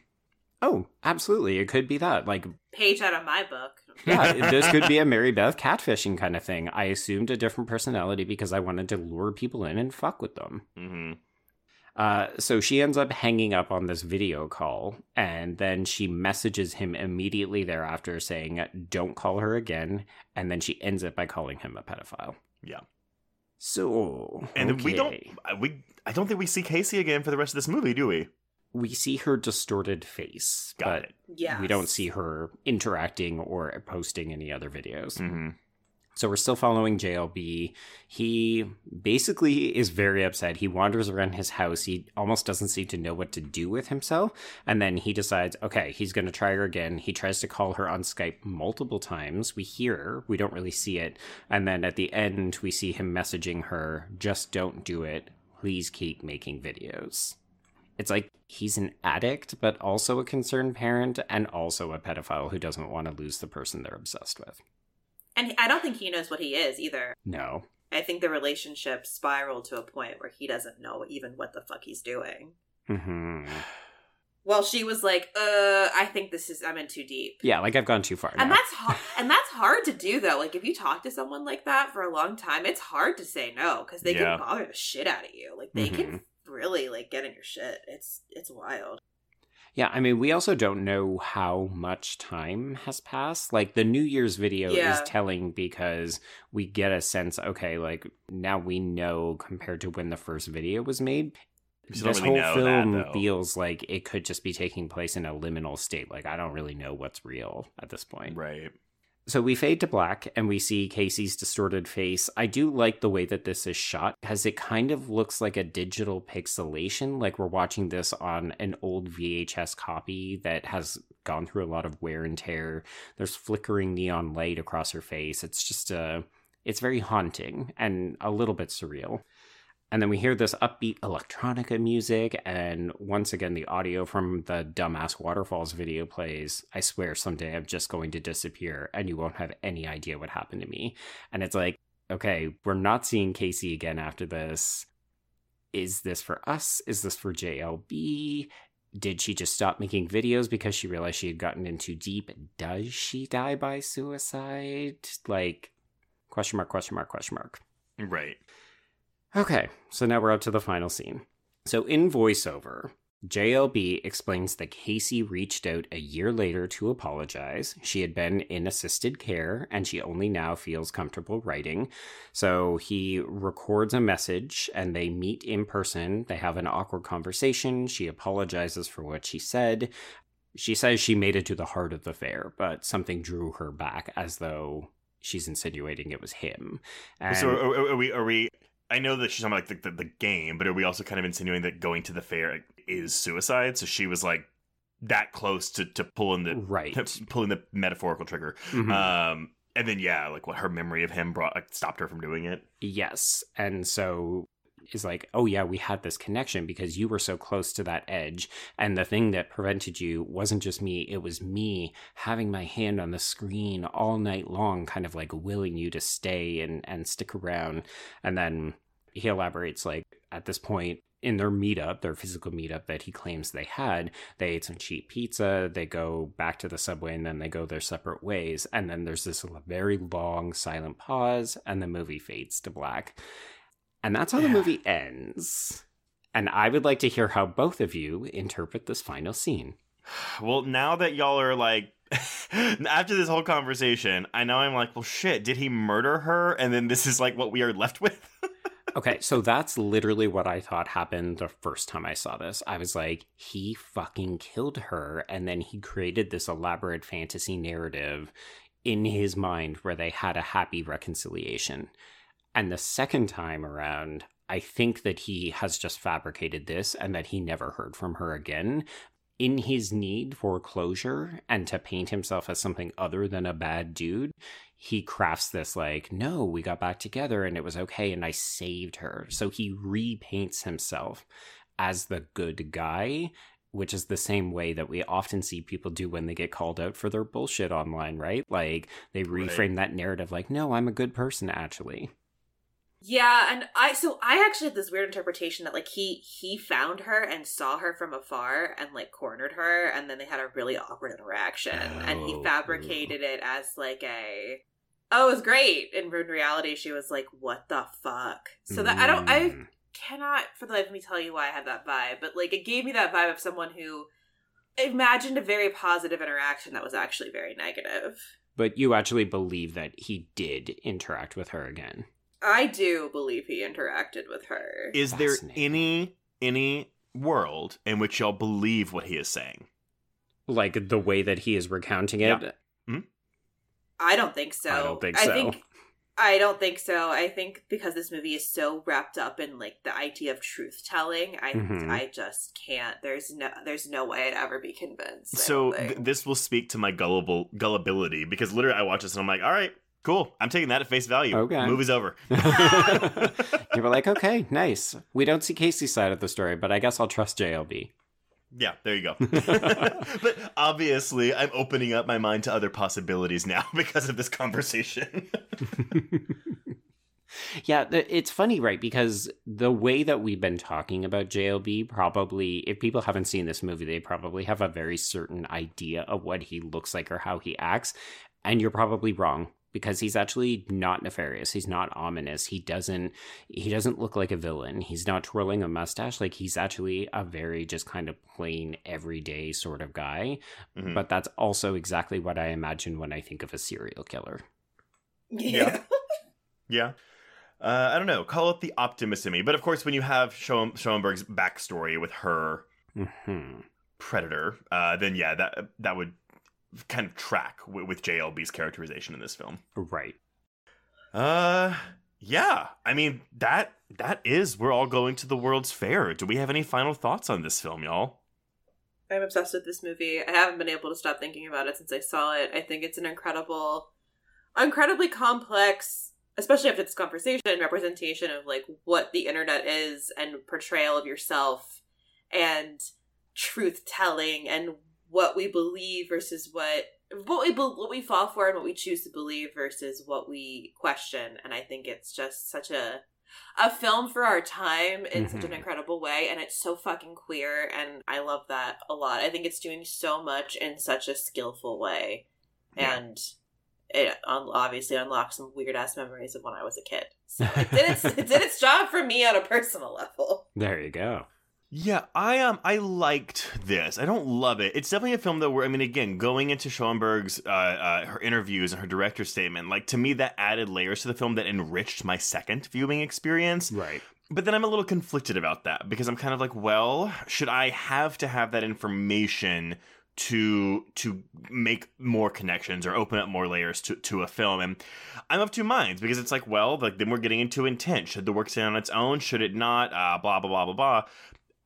Oh, absolutely. It could be that. Like Page out of my book. [laughs] yeah, [laughs] this could be a Mary Beth catfishing kind of thing. I assumed a different personality because I wanted to lure people in and fuck with them. hmm Uh, so she ends up hanging up on this video call, and then she messages him immediately thereafter saying, Don't call her again. And then she ends it by calling him a pedophile. Yeah. So, And then we don't. I- We I don't think we see Casey again for the rest of this movie, do we? We see her distorted face, Got but it. Yeah. we don't see her interacting or posting any other videos. hmm So we're still following JLB. He basically is very upset. He wanders around his house. He almost doesn't seem to know what to do with himself. And then he decides, okay, he's going to try her again. He tries to call her on Skype multiple times. We hear her, we don't really see it. And then at the end, we see him messaging her, just don't do it. Please keep making videos. It's like he's an addict, but also a concerned parent and also a pedophile who doesn't want to lose the person they're obsessed with. And I don't think he knows what he is either. No. I think the relationship spiraled to a point where he doesn't know even what the fuck he's doing. hmm Well, she was like, "Uh, I think this is I'm in too deep." Yeah, like I've gone too far. And now. that's hard. [laughs] and that's hard to do though. Like if you talk to someone like that for a long time, it's hard to say no because they Yeah. can bother the shit out of you. Like they Mhm. can really like get in your shit. It's it's wild. Yeah, I mean, we also don't know how much time has passed. Like, the New Year's video Yeah. is telling because we get a sense, okay, like, now we know compared to when the first video was made. This really whole know that, film feels like it could just be taking place in a liminal state. Like, I don't really know what's real at this point. Right. So we fade to black and we see Casey's distorted face. I do like the way that this is shot because it kind of looks like a digital pixelation, like we're watching this on an old VHS copy that has gone through a lot of wear and tear. There's flickering neon light across her face. It's just uh it's very haunting and a little bit surreal. And then we hear this upbeat electronica music, and once again, the audio from the Dumbass Waterfalls video plays. I swear someday I'm just going to disappear, and you won't have any idea what happened to me. And it's like, okay, we're not seeing Casey again after this. Is this for us? Is this for JLB? Did she just stop making videos because she realized she had gotten in too deep? Does she die by suicide? Like, question mark, question mark, question mark. Right. Okay, so now we're up to the final scene. So in voiceover, JLB explains that Casey reached out a year later to apologize. She had been in assisted care and she only now feels comfortable writing. So he records a message and they meet in person. They have an awkward conversation. She apologizes for what she said. She says she made it to the heart of the fair, but something drew her back as though she's insinuating it was him. And so are, are- are we? Are we? I know that she's talking about like the, the, the game, but are we also kind of insinuating that going to the fair is suicide? So she was like that close to to pulling the right. [laughs] pulling the metaphorical trigger. Mhm. Um, and then yeah, like what her memory of him brought like, stopped her from doing it. Yes. And so is like, oh yeah, we had this connection because you were so close to that edge. And the thing that prevented you wasn't just me, it was me having my hand on the screen all night long, kind of like willing you to stay and, and stick around. And then he elaborates like at this point in their meetup, their physical meetup that he claims they had, they ate some cheap pizza, they go back to the subway, and then they go their separate ways. And then there's this very long silent pause, and the movie fades to black. And that's how the movie ends. And I would like to hear how both of you interpret this final scene. Well, now that y'all are like. [laughs] After this whole conversation, I know I'm like, well, shit, did he murder her? And then this is like what we are left with? [laughs] Okay, so that's literally what I thought happened the first time I saw this. I was like, he fucking killed her, and then he created this elaborate fantasy narrative in his mind where they had a happy reconciliation. And the second time around, I think that he has just fabricated this and that he never heard from her again. In his need for closure and to paint himself as something other than a bad dude, he crafts this like, no, we got back together and it was okay and I saved her. So he repaints himself as the good guy, which is the same way that we often see people do when they get called out for their bullshit online, right? Like they Right. reframe that narrative like, no, I'm a good person actually. Yeah, and I so I actually had this weird interpretation that like he he found her and saw her from afar and like cornered her and then they had a really awkward interaction and he Oh. fabricated it as like a oh it was great and in reality she was like what the fuck so that I don't I Mm. cannot for the life of me tell you why I had that vibe but like it gave me that vibe of someone who imagined a very positive interaction that was actually very negative. But you actually believe that he did interact with her again. I do believe he interacted with her. Is there any any world in which y'all believe what he is saying? Like the way that he is recounting it. Yeah. I don't think so. I don't think I think I don't think so. I think because this movie is so wrapped up in like the idea of truth telling, I Mhm. I just can't. There's no there's no way I'd ever be convinced. So th- this will speak to my gullible gullibility because literally I watch this and I'm like, all right, cool. I'm taking that at face value. Okay. movie's over. [laughs] you were like, okay, nice. We don't see Casey's side of the story, but I guess I'll trust JLB. Yeah, there you go. [laughs] [laughs] but obviously, I'm opening up my mind to other possibilities now because of this conversation. yeah, it's funny, right? Because the way that we've been talking about JLB, probably, if people haven't seen this movie, they probably have a very certain idea of what he looks like or how he acts. And you're probably wrong because he's actually not nefarious. He's not ominous. He doesn't he doesn't look like a villain. He's not twirling a mustache. Like he's actually a very just kind of plain everyday sort of guy. Mhm. But that's also exactly what I imagine when I think of a serial killer. Yeah. [laughs] Yeah. Uh, I don't know. Call it the optimist in me. But of course, when you have Schoen- Schoenbrun's backstory with her hmm predator, uh, then yeah, that that would kind of track w- with JLB's characterization in this film. Right. Uh, yeah. I mean that that is we're all going to the World's Fair. Do we have any final thoughts on this film, y'all? I'm obsessed with this movie. I haven't been able to stop thinking about it since I saw it. I think it's an incredible, incredibly complex, especially after this conversation, representation of like what the internet is and portrayal of yourself and truth telling and what we believe versus what what we what we fall for and what we choose to believe versus what we question. And I think it's just such a a film for our time in such an Mhm. incredible way and it's so fucking queer and i love that a lot i think it's doing so much in such a skillful way Yeah. and it obviously unlocks some weird ass memories of when i was a kid so it did its, it did its job for me on a personal level There you go. Yeah, I um I liked this. I don't love it. It's definitely a film that where I mean again, going into Schoenbrun's uh, uh her interviews and her director statement, like to me that added layers to the film that enriched my second viewing experience. Right. But then I'm a little conflicted about that because I'm kind of like, well, should I have to have that information to to make more connections or open up more layers to, to a film? And I'm of two minds because it's like, well, like then we're getting into intent. Should the work stand on its own? Should it not? Uh, blah blah blah blah blah.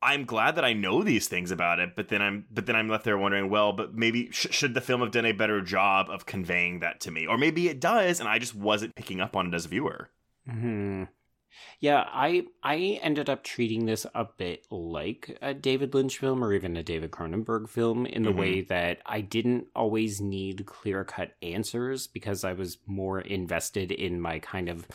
I'm glad that I know these things about it, but then I'm but then I'm left there wondering, well, but maybe sh- should the film have done a better job of conveying that to me, or maybe it does, and I just wasn't picking up on it as a viewer. Hmm. Yeah, I I ended up treating this a bit like a David Lynch film or even a David Cronenberg film in the Mhm. way that I didn't always need clear cut answers because I was more invested in my kind of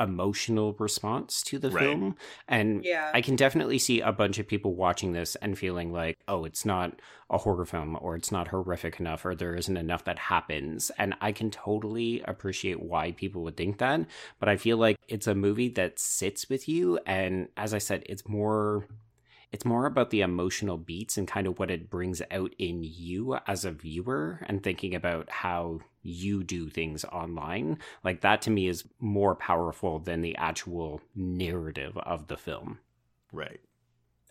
emotional response to the Right. film. And yeah I can definitely see a bunch of people watching this and feeling like, oh, it's not a horror film or it's not horrific enough or there isn't enough that happens. And I can totally appreciate why people would think that. But I feel like it's a movie that sits with you. And as I said, it's more. It's more about the emotional beats and kind of what it brings out in you as a viewer and thinking about how you do things online. Like that to me is more powerful than the actual narrative of the film. Right.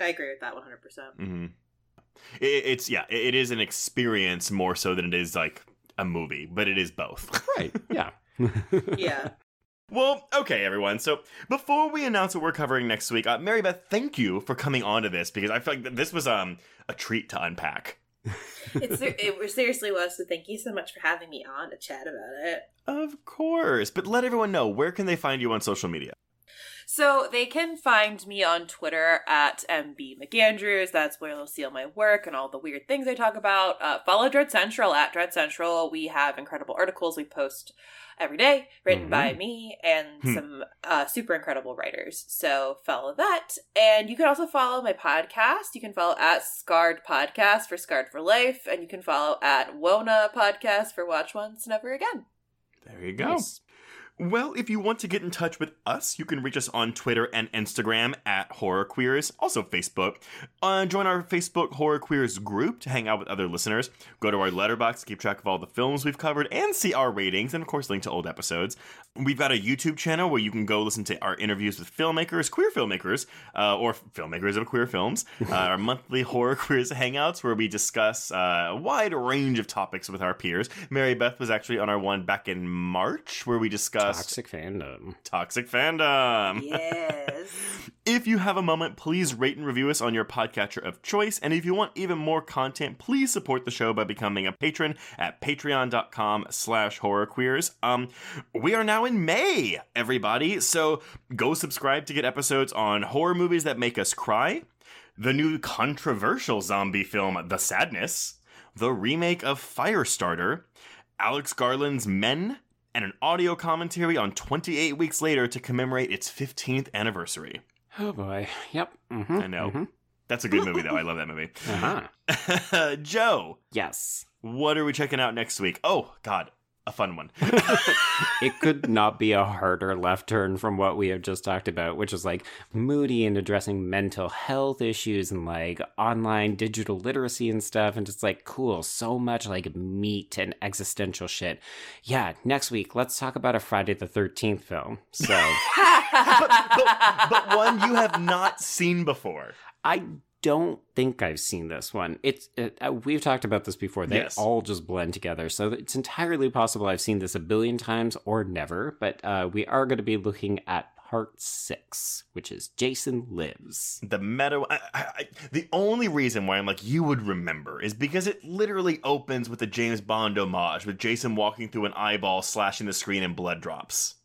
i agree with that 100% hmm It, it's yeah, it, it is an experience more so than it is like a movie, but it is both. Right. Yeah. [laughs] yeah well, okay, everyone. So before we announce what we're covering next week, uh, Mary Beth, thank you for coming on to this because I feel like this was um a treat to unpack. it's it seriously was so thank you so much for having me on to chat about it Of course, but let everyone know where can they find you on social media. So they can find me on Twitter at MB McAndrews. That's where they'll see all my work and all the weird things I talk about. Uh, follow Dread Central at Dread Central. We have incredible articles we post every day, written by me and Hmm. some uh, super incredible writers. So follow that. And you can also follow my podcast. You can follow at Scarred Podcast for Scarred for Life. And you can follow at WONA Podcast for Watch Once Never Again. There you go. Nice. Well, if you want to get in touch with us, you can reach us on Twitter and Instagram at Horror Queers, also Facebook. Uh, join our Facebook Horror Queers group to hang out with other listeners. Go to our Letterboxd to keep track of all the films we've covered and see our ratings, and of course, link to old episodes. We've got a YouTube channel where you can go listen to our interviews with filmmakers, queer filmmakers, uh, or filmmakers of queer films. [laughs] Uh, our monthly Horror Queers hangouts where we discuss uh, a wide range of topics with our peers. Mary Beth was actually on our one back in March where we discussed Toxic fandom. toxic fandom. Yes. [laughs] If you have a moment, please rate and review us on your podcatcher of choice. And if you want even more content, please support the show by becoming a patron at patreon.com slash horrorqueers. Um, we are now in May, everybody. So go subscribe to get episodes on horror movies that make us cry, the new controversial zombie film, The Sadness, the remake of Firestarter, Alex Garland's Men, and an audio commentary on 28 weeks later to commemorate its 15th anniversary. Oh boy. Yep. hmm I know. That's a good movie, though. I love that movie. Uh-huh. [laughs] Joe, Yes. what are we checking out next week? Oh, God. A fun one. [laughs] it could not be a harder left turn from what we have just talked about, which is like moody and addressing mental health issues and like online digital literacy and stuff. And just like, cool, so much like meat and existential shit. Yeah, next week, let's talk about a Friday the 13th film. So, [laughs] but, but, but one you have not seen before. I don't think I've seen this one. It's it, uh, we've talked about this before. They Yes. all just blend together, so it's entirely possible I've seen this a billion times or never. But uh, we are going to be looking at part six, which is Jason Lives. The meta. I, I, I- the only reason why I'm like you would remember is because it literally opens with a James Bond homage, with Jason walking through an eyeball, slashing the screen, and blood drops.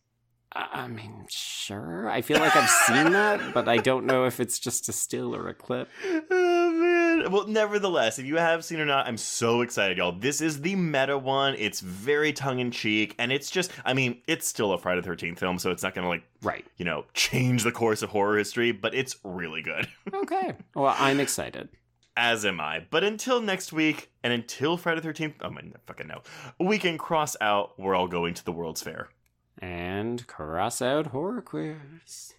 I mean, sure. I feel like I've seen that, but I don't know if it's just a still or a clip. [laughs] Oh man. Well, nevertheless, if you have seen or not, I'm so excited, y'all. This is the meta one. It's very tongue in cheek, and it's just, I mean, it's still a Friday the 13th film, so it's not gonna like, Right. you know, change the course of horror history, but it's really good. [laughs] Okay. Well, I'm excited. As am I. But until next week, and until Friday the 13th, oh my fucking no, we can cross out we're all going to the World's Fair and cross out horror queers.